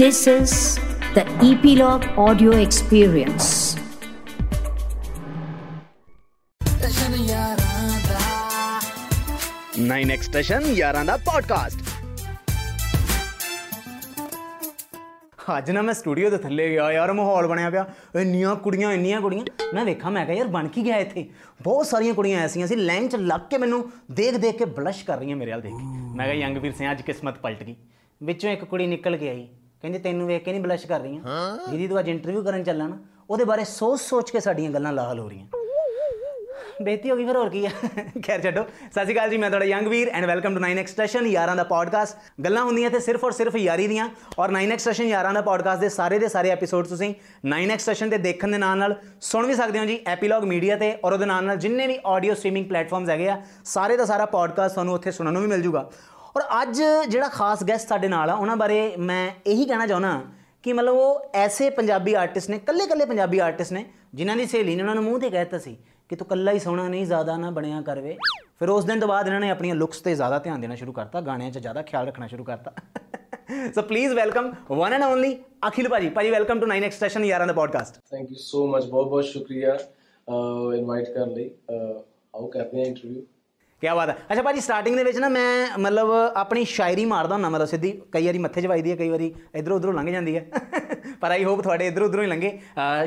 This is the Epilogue Audio Experience. Nine extraction ਯਾਰਾਂ ਦਾ podcast ਅੱਜ ਨਾ ਮੈਂ ਸਟੂਡੀਓ ਦੇ ਥੱਲੇ ਗਿਆ ਯਾਰ ਮਾਹੌਲ ਬਣਿਆ ਪਿਆ। ਇੰਨੀਆਂ ਕੁੜੀਆਂ ਇੰਨੀਆਂ ਕੁੜੀਆਂ। ਮੈਂ ਵੇਖਾਂ ਮੈਂ ਕਿਹਾ ਯਾਰ ਬਣ ਕੀ ਗਿਆ ਇੱਥੇ? ਬਹੁਤ ਸਾਰੀਆਂ ਕੁੜੀਆਂ ਐਸੀਆਂ ਸੀ ਲਾਈਨ 'ਚ ਲੱਗ ਕੇ ਮੈਨੂੰ ਦੇਖ ਦੇਖ ਕੇ ਬਲਸ਼ ਕਰ ਰਹੀਆਂ ਮੇਰੇ ਵੱਲ ਦੇਖ ਕੇ। ਮੈਂ ਕਿਹਾ ਯੰਗਵੀਰ ਸਿੰਘ ਅੱਜ ਕਿਸਮਤ ਪਲਟ ਗਈ। ਵਿੱਚੋਂ ਇੱਕ ਕੁੜੀ ਨਿਕਲ ਕੇ ਆਈ। ਕਹਿੰਦੀ ਤੈਨੂੰ ਵੇਖ ਕੇ ਨਹੀਂ ਬਲਸ਼ ਕਰ ਰਹੀਆਂ। ਜਿਹਦੀ ਤੂੰ ਅੱਜ ਇੰਟਰਵਿਊ ਕਰਨ ਚੱਲਾ ਨਾ ਉਹਦੇ ਬਾਰੇ ਸੋਚ ਸੋਚ ਕੇ ਸਾਡੀਆਂ ਗੱਲਾਂ ਲਾਲ ਹੋ ਰਹੀਆਂ। ਬੇਇੱਜ਼ਤੀ ਹੋ ਗਈ ਫਿਰ ਹੋਰ ਕੀ ਆ? ਖੈਰ ਛੱਡੋ। ਸਤਿ ਸ਼੍ਰੀ ਅਕਾਲ ਜੀ ਮੈਂ ਤੁਹਾਡਾ ਯੰਗ ਵੀਰ ਐਂਡ ਵੈਲਕਮ ਟੂ 9 ਐਕਸਟ੍ਰੈਸ਼ਨ ਯਾਰਾਂ ਦਾ ਪੋਡਕਾਸਟ ਗੱਲਾਂ ਹੁੰਦੀਆਂ ਤੇ ਸਿਰਫ ਔਰ ਸਿਰਫ ਯਾਰੀ ਦੀਆਂ। ਔਰ 9 ਐਕਸਟ੍ਰੈਸ਼ਨ ਯਾਰਾਂ ਦਾ ਪੋਡਕਾਸਟ ਦੇ ਸਾਰੇ ਦੇ ਸਾਰੇ ਐਪੀਸੋਡ ਤੁਸੀਂ 9 ਐਕਸਟ੍ਰੈਸ਼ਨ ਤੇ ਦੇਖਣ ਦੇ ਨਾਲ ਨਾਲ ਸੁਣ ਵੀ ਸਕਦੇ ਹੋ ਜੀ ਐਪੀਲੌਗ ਮੀਡੀਆ ਤੇ। ਔਰ ਉਹਦੇ ਨਾਲ ਨਾਲ ਜਿੰਨੇ ਵੀ ਆਡੀਓ ਸਟ੍ਰੀਮਿੰਗ ਪਲੇਟਫਾਰਮਸ ਹੈਗੇ ਆ ਸਾਰੇ ਦਾ ਸਾਰਾ ਪੋਡਕਾਸਟ ਤੁਹਾਨੂੰ ਉੱਥੇ ਸੁਣਨ ਨੂੰ ਵੀ ਮਿਲ ਜੂਗਾ। ਔਰ ਅੱਜ ਜਿਹੜਾ ਖਾਸ ਗੈਸਟ ਸਾਡੇ ਨਾਲ ਆ ਉਹਨਾਂ ਬਾਰੇ ਮੈਂ ਇਹੀ ਕਹਿਣਾ ਚਾਹੁੰਦਾ ਕਿ ਮਤਲਬ ਉਹ ਐਸੇ ਪੰਜਾਬੀ ਆਰਟਿਸਟ ਨੇ ਕੱਲੇ ਕੱਲੇ ਪੰਜਾਬੀ ਆਰਟਿਸਟ ਨੇ ਜਿਨ੍ਹਾਂ ਦੀ ਸਹੇਲੀ ਨੇ ਉਹਨਾਂ ਨੂੰ ਮੂੰਹ ਤੇ ਕਹਿਤਾ ਸੀ ਕਿ ਤੂੰ ਕੱਲਾ ਹੀ ਸੋਹਣਾ ਨਹੀਂ ਜ਼ਿਆਦਾ ਨਾ ਬਣਿਆ ਕਰਵੇ ਫਿਰ ਉਸ ਦਿਨ ਤੋਂ ਬਾਅਦ ਇਹਨਾਂ ਨੇ ਆਪਣੀਆਂ ਲੁੱਕਸ ਤੇ ਜ਼ਿਆਦਾ ਧਿਆਨ ਦੇਣਾ ਸ਼ੁਰੂ ਕਰਤਾ ਗਾਣਿਆਂ 'ਚ ਜ਼ਿਆਦਾ ਖਿਆਲ ਰੱਖਣਾ ਸ਼ੁਰੂ ਕਰਤਾ। So please welcome one and only Akhil ਭਾਜੀ। ਭਾਜੀ ਵੈਲਕਮ ਟੂ 9 ਐਕਸਟ੍ਰੈਸ਼ਨ ਯਾਰਾਂ ਦਾ podcast thank you so much ਬਹੁਤ ਬਹੁਤ ਸ਼ੁਕਰੀਆ ਇਨਵਾਈਟ ਕਰਨ ਲਈ। ਅਹ, ਆਓ ਕਰਦੇ ਹਾਂ ਇੰਟਰਵਿਊ ਕੀ ਬਾਤ ਹੈ। ਅੱਛਾ ਭਾਜੀ ਸਟਾਰਟਿੰਗ ਦੇ ਵਿੱਚ ਨਾ ਮੈਂ ਮਤਲਬ ਆਪਣੀ ਸ਼ਾਇਰੀ ਮਾਰਦਾ ਹੁੰਦਾ ਮਤਲਬ ਸਿੱਧੀ ਕਈ ਵਾਰੀ ਮੱਥੇ 'ਚ ਵੱਜਦੀ ਹੈ ਕਈ ਵਾਰੀ ਇਧਰੋਂ ਉਧਰੋਂ ਲੰਘ ਜਾਂਦੀ ਹੈ। ਪਰ ਆਈ ਹੋਪ ਤੁਹਾਡੇ ਇਧਰੋਂ ਉਧਰੋਂ ਹੀ ਲੰਘੇ।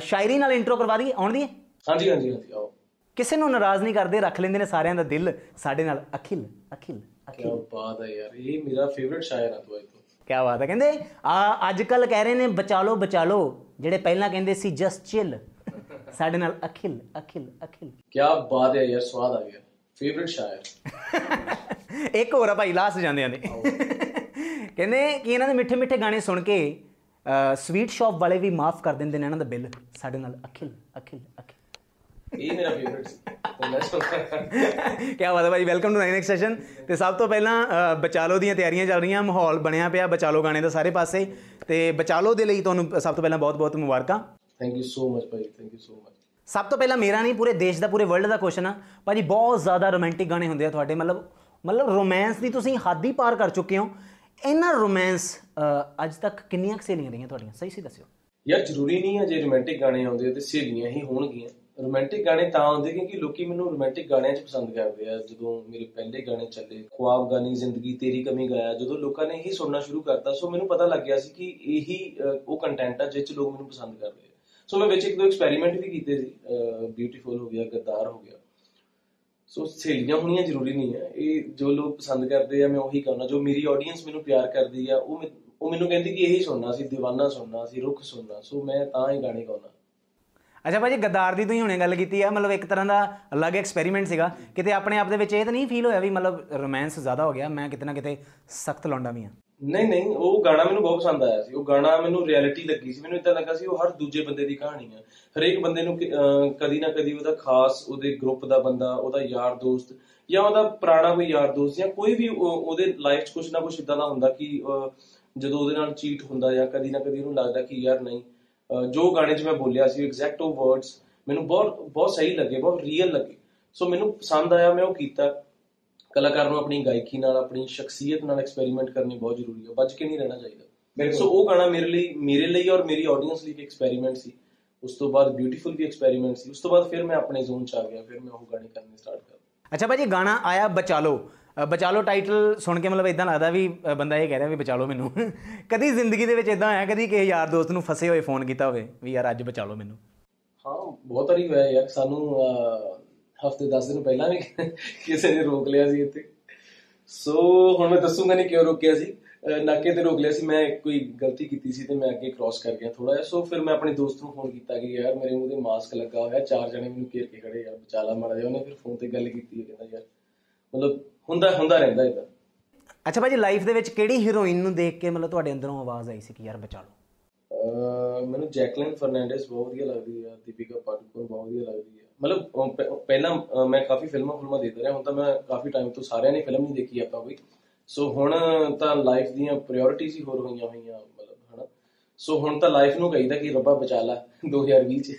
ਸ਼ਾਇਰੀ ਨਾਲ ਇੰਟਰੋ ਕਰਵਾ ਦਈਏ ਆਉਣ ਦੀ ਹਾਂਜੀ ਹਾਂਜੀ ਹਾਂਜੀ ਆਓ। ਕਿਸੇ ਨੂੰ ਨਾਰਾਜ਼ ਨਹੀਂ ਕਰਦੇ ਰੱਖ ਲੈਂਦੇ ਨੇ ਸਾਰਿਆਂ ਦਾ ਦਿਲ ਸਾਡੇ ਨਾਲ। ਅਖਿਲ ਅਖਿਲ ਕੀ ਬਾਤ ਹੈ ਯਾਰ ਇਹ ਮੇਰਾ ਫੇਵਰਿਟ ਸ਼ਾਇਰ ਆ ਤੁਹਾਡੇ ਤੋਂ। ਕੀ ਬਾਤ ਹੈ ਕਹਿੰਦੇ ਆ ਅੱਜ ਕੱਲ ਕਹਿ ਰਹੇ ਨੇ ਬਚਾ ਲਓ ਬਚਾ ਲਓ ਜਿਹੜੇ ਪਹਿਲਾਂ ਕਹਿੰਦੇ ਸੀ ਜਸਟ ਚਿਲ ਸਾਡੇ ਨਾਲ ਅਖਿਲ ਅਖਿਲ ਅਖਿਲ। ਕੀ ਬਾਤ ਹੈ ਯਾਰ ਸਵਾਦ ਆ ਗਿਆ। ਫੇਵਰਿਟ ਸ਼ਾਇਰ ਇੱਕ ਹੋਰ ਆ ਭਾਈ ਲਾਸਟ ਜਾਂਦੇ ਆਂਦੇ ਕਹਿੰਦੇ ਕਿ ਇਹਨਾਂ ਦੇ ਮਿੱਠੇ ਮਿੱਠੇ ਗਾਣੇ ਸੁਣ ਕੇ ਸਵੀਟ ਸ਼ਾਪ ਵਾਲੇ ਵੀ ਮਾਫ ਕਰ ਦਿੰਦੇ ਨੇ ਇਹਨਾਂ ਦਾ ਬਿੱਲ। ਸਾਡੇ ਨਾਲ ਅਖਿਲ ਅਖਿਲ ਅਖਿਲ। ਇਹ ਮੇਰਾ ਫੇਵਰਿਟ ਸੀ। ਕੀ ਬਾਤ ਹੈ ਭਾਈ ਵੈਲਕਮ ਟੂ 9 ਨੈਕਸਟ ਸੈਸ਼ਨ ਤੇ ਸਭ ਤੋਂ ਪਹਿਲਾਂ ਬਚਾਲੋ ਦੀਆਂ ਤਿਆਰੀਆਂ ਚੱਲ ਰਹੀਆਂ ਮਾਹੌਲ ਬਣਿਆ ਪਿਆ ਬਚਾਲੋ ਗਾਣੇ ਦਾ ਸਾਰੇ ਪਾਸੇ। ਤੇ ਬਚਾਲੋ ਦੇ ਲਈ ਤੁਹਾਨੂੰ ਸਭ ਤੋਂ ਪਹਿਲਾਂ ਬਹੁਤ-ਬਹੁਤ ਮੁਬਾਰਕਾਂ। ਥੈਂਕ ਯੂ ਸੋ ਮਚ ਭਾਈ। ਥੈਂਕ ਯੂ ਸੋ ਮਚ ਸਭ ਤੋਂ ਪਹਿਲਾਂ ਮੇਰਾ ਨਹੀਂ ਪੂਰੇ ਦੇਸ਼ ਦਾ ਪੂਰੇ ਵਰਲਡ ਦਾ ਕੁਐਸਚਨ ਆ। ਭਾਜੀ ਬਹੁਤ ਜ਼ਿਆਦਾ ਰੋਮਾਂਟਿਕ ਗਾਣੇ ਹੁੰਦੇ ਆ ਤੁਹਾਡੇ। ਮਤਲਬ ਮਤਲਬ ਰੋਮਾਂਸ ਦੀ ਤੁਸੀਂ ਹੱਦ ਹੀ ਪਾਰ ਕਰ ਚੁੱਕੇ ਹੋ। ਇੰਨਾ ਰੋਮਾਂਸ ਅੱਜ ਤੱਕ ਕਿੰਨੀਆਂ ਕੁ ਸਹੇਲੀਆਂ ਰਹੀਆਂ ਤੁਹਾਡੀਆਂ? ਸਹੀ ਸਹੀ ਦੱਸਿਓ। ਯਾਰ ਜ਼ਰੂਰੀ ਨਹੀਂ ਹੈ ਜੇ ਰੋਮਾਂਟਿਕ ਗਾਣੇ ਆਉਂਦੇ ਤੇ ਸਹੇਲੀਆਂ ਹੀ ਹੋਣਗੀਆਂ। ਰੋਮਾਂਟਿਕ ਗਾਣੇ ਤਾਂ ਆਉਂਦੇ ਕਿਉਂਕਿ ਲੋਕੀ ਮੈਨੂੰ ਰੋਮਾਂਟਿਕ ਗਾਣਿਆਂ 'ਚ ਪਸੰਦ ਕਰਦੇ ਆ। ਜਦੋਂ ਮੇਰੇ ਪਹਿਲੇ ਗਾਣੇ ਚੱਲੇ ਖੁਆਬ ਗਾਨੀ ਜ਼ਿੰਦਗੀ ਤੇਰੀ ਕਮੀ ਗਾਇਆ ਜਦੋਂ ਲੋਕਾਂ ਨੇ ਇਹੀ ਸੁਣਨਾ ਸ਼ੁਰੂ ਕਰਤਾ ਸੋ ਮੈਨੂੰ ਪਤਾ ਲੱਗ ਗਿਆ ਸੀ ਕਿ ਇਹੀ ਅਹ, ਉਹ ਕੰਟੈਂਟ ਆ ਜਿਸ 'ਚ ਲੋਕ ਮੈਨੂੰ ਪਸੰਦ ਕਰਦੇ ਆ। ਸੋ ਮੈਂ ਵਿੱਚ ਇੱਕ ਦੋ ਐਕਸਪੈਰੀਮੈਂਟ ਵੀ ਕੀਤੇ ਸੀ ਬਿਊਟੀਫੁਲ ਹੋ ਗਿਆ ਗਦਾਰ ਹੋ ਗਿਆ। ਸੋ ਸਹੇਲੀਆਂ ਹੋਣੀਆਂ ਜ਼ਰੂਰੀ ਨਹੀਂ ਹੈ। ਇਹ ਜੋ ਲੋਕ ਪਸੰਦ ਕਰਦੇ ਆ, ਮੈਂ ਉਹੀ ਕਰਨਾ। ਜੋ ਮੇਰੀ ਆਡੀਅנס ਮੈਨੂੰ ਪਿਆਰ ਕਰਦੀ ਆ, ਉਹ ਉਹ ਮੈਨੂੰ ਕਹਿੰਦੀ ਕਿ ਇਹੀ ਸੁਣਨਾ ਸੀ دیਵਾਨਾ ਸੁਣਨਾ ਸੀ, ਰੁੱਖ ਸੁਣਨਾ। ਸੋ ਮੈਂ ਤਾਂ ਹੀ ਗਾਣੇ ਗਾਉਣਾ ਅੱਛਾ ਭਾਜੀ ਗੱਦਾਰ ਦੀ ਤੁਸੀਂ ਹੁਣੇ ਗੱਲ ਕੀਤੀ ਆ ਮਤਲਬ ਇੱਕ ਤਰ੍ਹਾਂ ਦਾ ਅਲੱਗ ਐਕਸਪੈਰੀਮੈਂਟ ਸੀਗਾ। ਕਿਤੇ ਆਪਣੇ ਆਪ ਦੇ ਵਿੱਚ ਇਹ ਤਾਂ ਨਹੀਂ ਫੀਲ ਹੋਇਆ ਵੀ ਮਤਲਬ ਰੋਮਾਂਸ ਜ਼ਿਆਦਾ ਹੋ ਗਿਆ ਮੈਂ ਕਿਤੇ ਨਾ ਕਿਤੇ ਸਖਤ ਲੌਂਡਾ ਵੀ ਆ ਨਹੀਂ ਨਹੀਂ ਉਹ ਗਾਣਾ ਮੈਨੂੰ ਬਹੁਤ ਪਸੰਦ ਆਇਆ ਸੀ। ਉਹ ਗਾਣਾ ਮੈਨੂੰ ਰਿਐਲਿਟੀ ਲੱਗੀ ਸੀ। ਮੈਨੂੰ ਇਦਾਂ ਲੱਗਾ ਸੀ ਉਹ ਹਰ ਦੂਜੇ ਬੰਦੇ ਦੀ ਕਹਾਣੀ ਆ। ਹਰੇਕ ਬੰਦੇ ਨੂੰ ਕਿ- ਅਹ ਕਦੀ ਨਾ ਕਦੀ ਉਹਦਾ ਖਾਸ ਉਹਦੇ ਗਰੁੱਪ ਦਾ ਬੰਦਾ ਉਹਦਾ ਯਾਰ ਦੋਸਤ ਜਾਂ ਉਹਦਾ ਪੁਰਾਣਾ ਕੋਈ ਯਾਰ ਦੋਸਤ ਜਾਂ ਕੋਈ ਵੀ ਉਹ- ਉਹਦੇ ਲਾਈਫ 'ਚ ਕੁਝ ਨਾ ਕੁਝ ਇਦਾਂ ਦਾ ਹੁੰਦਾ ਕਿ ਅਹ, ਜਦੋਂ ਉਹਦੇ ਨਾਲ ਚੀਟ ਹੁੰਦਾ ਜਾਂ ਕਦੀ ਨਾ ਕਦੀ ਉਹਨੂੰ ਲੱਗਦਾ ਕਿ ਯਾਰ ਨਹੀਂ। ਅਹ, ਜੋ ਗਾਣੇ 'ਚ ਮੈਂ ਬੋਲਿਆ ਸੀ ਐਗਜ਼ੈਕਟ ਉਹ ਵਰਡਸ ਮੈਨੂੰ ਬਹੁਤ ਬਹੁਤ ਸਹੀ ਲੱਗੇ ਬਹੁਤ ਰੀਅਲ ਲੱਗੇ। ਸੋ ਮੈਨੂੰ ਪਸੰਦ ਆਇਆ ਮੈਂ ਉਹ ਕੀਤਾ। ਕਲਾਕਾਰ ਨੂੰ ਆਪਣੀ ਗਾਇਕੀ ਨਾਲ ਆਪਣੀ ਸ਼ਖਸੀਅਤ ਨਾਲ ਐਕਸਪੈਰੀਮੈਂਟ ਕਰਨੀ ਬਹੁਤ ਜ਼ਰੂਰੀ ਹੈ ਬਚ ਕੇ ਨਹੀਂ ਰਹਿਣਾ ਚਾਹੀਦਾ। ਸੋ ਉਹ ਗਾਣਾ ਮੇਰੇ ਲਈ ਮੇਰੇ ਲਈ ਔਰ ਮੇਰੀ ਆਡੀਅנס ਲਈ ਇੱਕ ਐਕਸਪੈਰੀਮੈਂਟ ਸੀ। ਉਸ ਤੋਂ ਬਾਅਦ ਬਿਊਟੀਫੁਲ ਵੀ ਐਕਸਪੈਰੀਮੈਂਟ ਸੀ। ਉਸ ਤੋਂ ਬਾਅਦ ਫਿਰ ਮੈਂ ਆਪਣੇ ਜ਼ੋਨ ਚ ਆ ਗਿਆ ਫਿਰ ਮੈਂ ਉਹ ਗਾਣੇ ਕਰਨੇ ਸਟਾਰਟ ਕਰ ਅੱਛਾ ਭਾਜੀ ਗਾਣਾ ਆਇਆ ਬਚਾਲੋ ਅ, ਬਚਾਲੋ ਟਾਈਟਲ ਸੁਣ ਕੇ ਮਤਲਬ ਇਦਾਂ ਲੱਗਦਾ ਵੀ ਅ, ਬੰਦਾ ਇਹ ਕਹਿ ਰਿਹਾ ਵੀ ਬਚਾਲੋ ਮੈਨੂੰ। ਕਦੀ ਜ਼ਿੰਦਗੀ ਦੇ ਵਿੱਚ ਇਦਾਂ ਹੋਇਆ ਕਦੀ ਕਿਸੇ ਯਾਰ ਦੋਸਤ ਨੂੰ ਫਸੇ ਹੋਏ ਫੋਨ ਕੀਤਾ ਹੋਵੇ ਵੀ ਯਾਰ ਅੱਜ ਬਚਾਲੋ ਮੈਨੂੰ। ਹਾਂ ਬਹੁਤ ਵਾਰੀ ਹੋਇਆ ਯਾਰ ਸਾਨੂੰ ਹਫ਼ਤੇ 10 ਦਿਨ ਪਹਿਲਾਂ ਵੀ ਕਿਸੇ ਨੇ ਰੋਕ ਲਿਆ ਸੀ ਇੱਥੇ। ਸੋ ਹੁਣ ਮੈਂ ਦੱਸੂਗਾ ਨਹੀਂ ਕਿਉਂ ਰੋਕਿਆ ਸੀ। ਅਹ ਨਾਕੇ ਤੇ ਰੋਕ ਲਿਆ ਸੀ ਮੈਂ ਕੋਈ ਗਲਤੀ ਕੀਤੀ ਸੀ ਤੇ ਮੈਂ ਅੱਗੇ ਕ੍ਰਾਸ ਕਰ ਗਿਆ ਥੋੜਾ ਜਿਹਾ। ਸੋ ਫਿਰ ਮੈਂ ਆਪਣੇ ਦੋਸਤ ਨੂੰ ਫੋਨ ਕੀਤਾ ਕਿ ਯਾਰ ਮੇਰੇ ਮੂੰਹ ਤੇ ਮਾਸਕ ਲੱਗਾ ਹੋਇਆ ਚਾਰ ਜਣੇ ਮੈਨੂੰ ਘੇਰ ਕੇ ਖੜੇ ਯਾਰ ਬਚਾ ਲਾ ਮਾੜਾ ਜਿਹਾ। ਉਹਨੇ ਫਿਰ ਫੋਨ ਤੇ ਗੱਲ ਕੀਤੀ ਕਹਿੰਦਾ ਯਾਰ ਮਤਲਬ ਹੁੰਦਾ ਹੁੰਦਾ ਰਹਿੰਦਾ ਇਦਾਂ ਅੱਛਾ ਭਾਜੀ ਲਾਈਫ ਦੇ ਵਿੱਚ ਕਿਹੜੀ ਹੀਰੋਇਨ ਨੂੰ ਦੇਖ ਕੇ ਮਤਲਬ ਤੁਹਾਡੇ ਅੰਦਰੋਂ ਆਵਾਜ਼ ਆਈ ਸੀ ਕਿ ਯਾਰ ਬਚਾਲੋ ਅਹ ਮੈਨੂੰ ਜੈਕਲਿਨ ਫਰਨੈਂਡਸ ਬਹੁਤ ਵਧੀਆ ਲੱਗਦੀ ਹੈ ਦੀਪਿਕਾ ਪਾਦੂਕੋਣ ਬਹੁਤ ਵਧੀਆ ਲੱਗਦੀ ਹੈ ਮਤਲਬ ਪਹਿਲਾਂ ਮੈਂ ਕਾਫੀ ਫਿਲਮਾਂ ਫਿਲਮਾਂ ਦੇਖਦਾ ਰਿਹਾ ਹੁਣ ਤਾਂ ਮੈਂ ਕਾਫੀ ਟਾਈਮ ਤੋਂ ਸਾਰਿਆਂ ਨੇ ਫਿਲਮ ਨਹੀਂ ਦੇਖੀ ਆਪਾਂ ਕੋਈ। ਸੋ ਹੁਣ ਤਾਂ ਲਾਈਫ ਦੀਆਂ ਪ੍ਰਾਇੋਰਟੀਜ਼ ਹੀ ਹੋਰ ਹੋਈਆਂ ਹੋਈਆਂ ਮਤਲਬ ਹਨਾ। ਸੋ ਹੁਣ ਤਾਂ ਲਾਈਫ ਨੂੰ ਕਹੀਦਾ ਕਿ ਰੱਬਾ ਬਚਾ ਲਾ 2020 ਚ।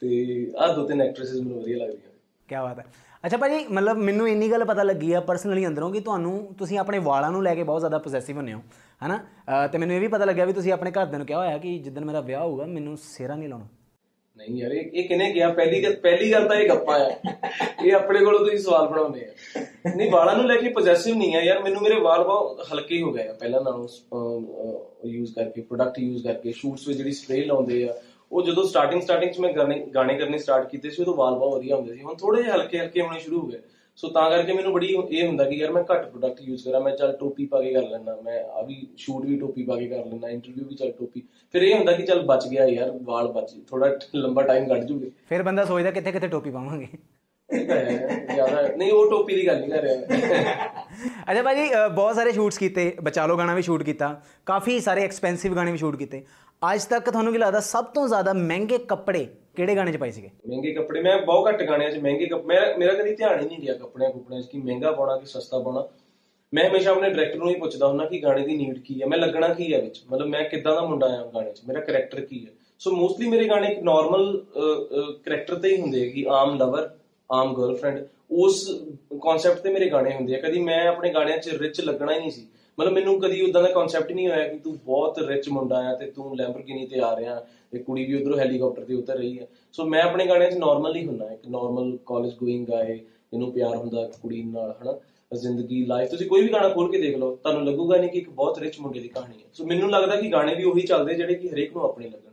ਤੇ ਆਹ ਦੋ ਤਿੰਨ ਐਕਟ੍ਰੈਸਸ ਮੈਨੂੰ ਵਧੀਆ ਲੱਗਦੀਆਂ ਕੀ ਬਾਤ ਹੈ। ਅੱਛਾ ਭਾਜੀ, ਮਤਲਬ ਮੈਨੂੰ ਇੰਨੀ ਗੱਲ ਪਤਾ ਲੱਗੀ ਆ ਪਰਸਨਲੀ ਅੰਦਰੋਂ ਕਿ ਤੁਹਾਨੂੰ, ਤੁਸੀਂ ਆਪਣੇ ਵਾਲਾਂ ਨੂੰ ਲੈ ਕੇ ਬਹੁਤ ਜ਼ਿਆਦਾ ਪੋਸੈਸਿਵ ਹੁੰਦੇ ਹੋ, ਹਨਾ? ਅਹ ਤੇ ਮੈਨੂੰ ਇਹ ਵੀ ਪਤਾ ਲੱਗਿਆ ਵੀ ਤੁਸੀਂ ਆਪਣੇ ਘਰਦਿਆਂ ਨੂੰ ਕਿਹਾ ਹੋਇਆ ਕਿ ਜਿੱਦਣ ਮੇਰਾ ਵਿਆਹ ਹੋਊਗਾ, ਮੈਨੂੰ ਸਿਹਰਾ ਨਹੀਂ ਲਾਉਣਾ। ਨਹੀਂ ਯਾਰ, ਇਹ ਇਹ ਕਿਨੇ ਗਿਆ ਪਹਿਲੀ ਗੱਲ ਪਹਿਲੀ ਗੱਲ ਤਾਂ ਇਹ ਗੱਪਾਂ ਆ। ਇਹ ਆਪਣੇ ਕੋਲੋਂ ਤੁਸੀਂ ਸਵਾਲ ਬਣਾਉਂਦੇ ਆ। ਨਹੀਂ, ਵਾਲਾਂ ਨੂੰ ਲੈ ਕੇ ਪੋਜੈਸਿਵ ਨਹੀਂ ਆ ਯਾਰ, ਮੈਨੂੰ ਮੇਰੇ ਵਾਲ ਬਹੁਤ ਹਲਕੇ ਹੋ ਗਏ ਆ। ਪਹਿਲਾਂ ਨਾਲੋਂ ਯੂਜ਼ ਕਰਕੇ ਪ੍ਰੋਡਕਟ ਯੂਜ਼ ਕਰਕੇ ਸ਼ੂਟਸ ਵਿੱਚ ਜਿਹੜੀ ਸਪਰੇ ਲਾਉਂਦੇ ਆ ਉਹ ਜਦੋਂ ਸਟਾਰਟਿੰਗ ਸਟਾਰਟਿੰਗ ਚ ਮੈਂ ਗਾਣੇ ਗਾਣੇ ਕਰਨੇ ਸਟਾਰਟ ਕੀਤੇ ਸੀ ਉਦੋਂ ਵਾਲ ਬਹੁਤ ਵਧੀਆ ਹੁੰਦੇ ਸੀ। ਹੁਣ ਥੋੜੇ ਜਿਹੇ ਹਲਕੇ ਹਲਕੇ ਹੋਣੇ ਸ਼ੁਰੂ ਹੋ ਗਏ। ਸੋ ਤਾਂ ਕਰਕੇ ਮੈਨੂੰ ਬੜੀ ਇਹ ਹੁੰਦਾ ਕਿ ਯਾਰ ਮੈਂ ਘੱਟ ਪ੍ਰੋਡਕਟ ਯੂਜ਼ ਕਰਾਂ ਮੈਂ ਚੱਲ ਟੋਪੀ ਪਾ ਕੇ ਕਰ ਲੈਣਾ ਮੈਂ ਆ ਵੀ ਸ਼ੂਟ ਵੀ ਟੋਪੀ ਪਾ ਕੇ ਕਰ ਲੈਣਾ ਇੰਟਰਵਿਊ ਵੀ ਚੱਲ ਟੋਪੀ। ਫਿਰ ਇਹ ਹੁੰਦਾ ਕਿ ਚੱਲ ਬਚ ਗਿਆ ਯਾਰ ਵਾਲ ਬਚ ਥੋੜਾ ਲੰਬਾ ਟਾਈਮ ਕੱਢ ਜੂਗੇ। ਫਿਰ ਬੰਦਾ ਸੋਚਦਾ ਕਿੱਥੇ ਕਿੱਥੇ ਟੋਪੀ ਪਾਵਾਂਗੇ। ਜ਼ਿਆਦਾ ਨਹੀਂ ਉਹ ਟੋਪੀ ਦੀ ਗੱਲ ਨਹੀਂ ਕਰ ਰਿਹਾ ਅੱਛਾ ਭਾਜੀ ਬਹੁਤ ਸਾਰੇ ਸ਼ੂਟਸ ਕੀਤੇ ਬਚਾਲੋ ਗਾਣਾ ਵੀ ਸ਼ੂਟ ਕੀਤਾ ਕਾਫੀ ਸਾਰੇ ਐਕਸਪੈਂਸਿਵ ਗਾਣੇ ਵੀ ਸ਼ੂਟ ਕੀਤੇ। ਅੱਜ ਤੱਕ ਤੁਹਾਨੂੰ ਕੀ ਲੱਗਦਾ ਸਭ ਤੋਂ ਜ਼ਿਆਦਾ ਮਹਿੰਗੇ ਕੱਪੜੇ ਕਿਹੜੇ ਗਾਣੇ 'ਚ ਪਾਏ ਸੀਗੇ? ਮਹਿੰਗੇ ਕੱਪੜੇ, ਮੈਂ ਬਹੁਤ ਘੱਟ ਗਾਣਿਆਂ 'ਚ ਮਹਿੰਗੇ ਕੱਪੜੇ ਮੇਰਾ ਮੇਰਾ ਕਦੀ ਧਿਆਨ ਹੀ ਨਹੀਂ ਗਿਆ ਕੱਪੜਿਆਂ ਕੁਪੜਿਆਂ 'ਚ ਕਿ ਮਹਿੰਗਾ ਪਾਉਣਾ ਕਿ ਸਸਤਾ ਪਾਉਣਾ। ਮੈਂ ਹਮੇਸ਼ਾ ਆਪਣੇ ਡਾਇਰੈਕਟਰ ਨੂੰ ਹੀ ਪੁੱਛਦਾ ਹੁੰਦਾ ਕਿ ਗਾਣੇ ਦੀ ਨੀਡ ਕੀ ਹੈ, ਮੈਂ ਲੱਗਣਾ ਕੀ ਹੈ ਵਿੱਚ? ਮਤਲਬ ਮੈਂ ਕਿੱਦਾਂ ਦਾ ਮੁੰਡਾ ਆ ਗਾਣੇ 'ਚ? ਮੇਰਾ ਕੈਰੈਕਟਰ ਕੀ ਹੈ? ਸੋ ਮੋਸਟਲੀ ਮੇਰੇ ਗਾਣੇ ਇੱਕ ਨਾਰਮਲ ਕੈਰੈਕਟਰ ਤੇ ਹੀ ਹੁੰਦੇ ਆ ਕਿ ਆਮ ਲਵਰ ਆਮ ਗਰਲਫ੍ਰੈਂਡ ਉਸ ਕਨਸੈਪਟ ਤੇ ਮੇਰੇ ਗਾਣੇ ਹੁੰਦੇ ਆ। ਕਦੀ ਮੈਂ ਆਪਣੇ ਗਾਣਿਆਂ 'ਚ ਰਿਚ ਲੱਗਣਾ ਹੀ ਨਹੀਂ ਸੀ। ਮਤਲਬ ਮੈਨੂੰ ਕਦੀ ਉਦਾਂ ਦਾ ਕਨਸੈਪਟ ਨਹੀਂ ਹੋਇਆ ਕਿ ਤੂੰ ਬਹੁਤ ਰਿਚ ਮੁੰਡਾ ਆ ਤੇ ਤੂੰ ਲੈਂਬਰਗਿਨੀ ਤੇ ਆ ਰਿਹਾ ਤੇ ਕੁੜੀ ਵੀ ਉਧਰੋਂ ਹੈਲੀਕਾਪਟਰ ਤੇ ਉਤਰ ਰਹੀ ਹੈ ਸੋ ਮੈਂ ਆਪਣੇ ਗਾਣਿਆਂ 'ਚ ਨਾਰਮਲ ਹੀ ਹੁੰਦਾ, ਇੱਕ ਨਾਰਮਲ ਕਾਲਜ ਗੋਇੰਗ ਗਾਏ ਜਿਹਨੂੰ ਪਿਆਰ ਹੁੰਦਾ ਕੁੜੀ ਨਾਲ, ਹਨਾ? ਜ਼ਿੰਦਗੀ ਲਾਈਫ ਤੁਸੀਂ ਕੋਈ ਵੀ ਗਾਣਾ ਖੋਲ ਕੇ ਦੇਖ ਲਓ, ਤੁਹਾਨੂੰ ਲੱਗੂਗਾ ਨਹੀਂ ਕਿ ਇੱਕ ਬਹੁਤ ਰਿਚ ਮੁੰਡੇ ਦੀ ਕਹਾਣੀ ਹੈ ਸੋ ਮੈਨੂੰ ਲੱਗਦਾ ਕਿ ਗਾਣੇ ਵੀ ਉਹੀ ਚੱਲਦੇ ਜਿਹੜੇ ਕਿ ਹਰੇਕ ਨੂੰ ਆਪਣੇ ਲੱਗਣ।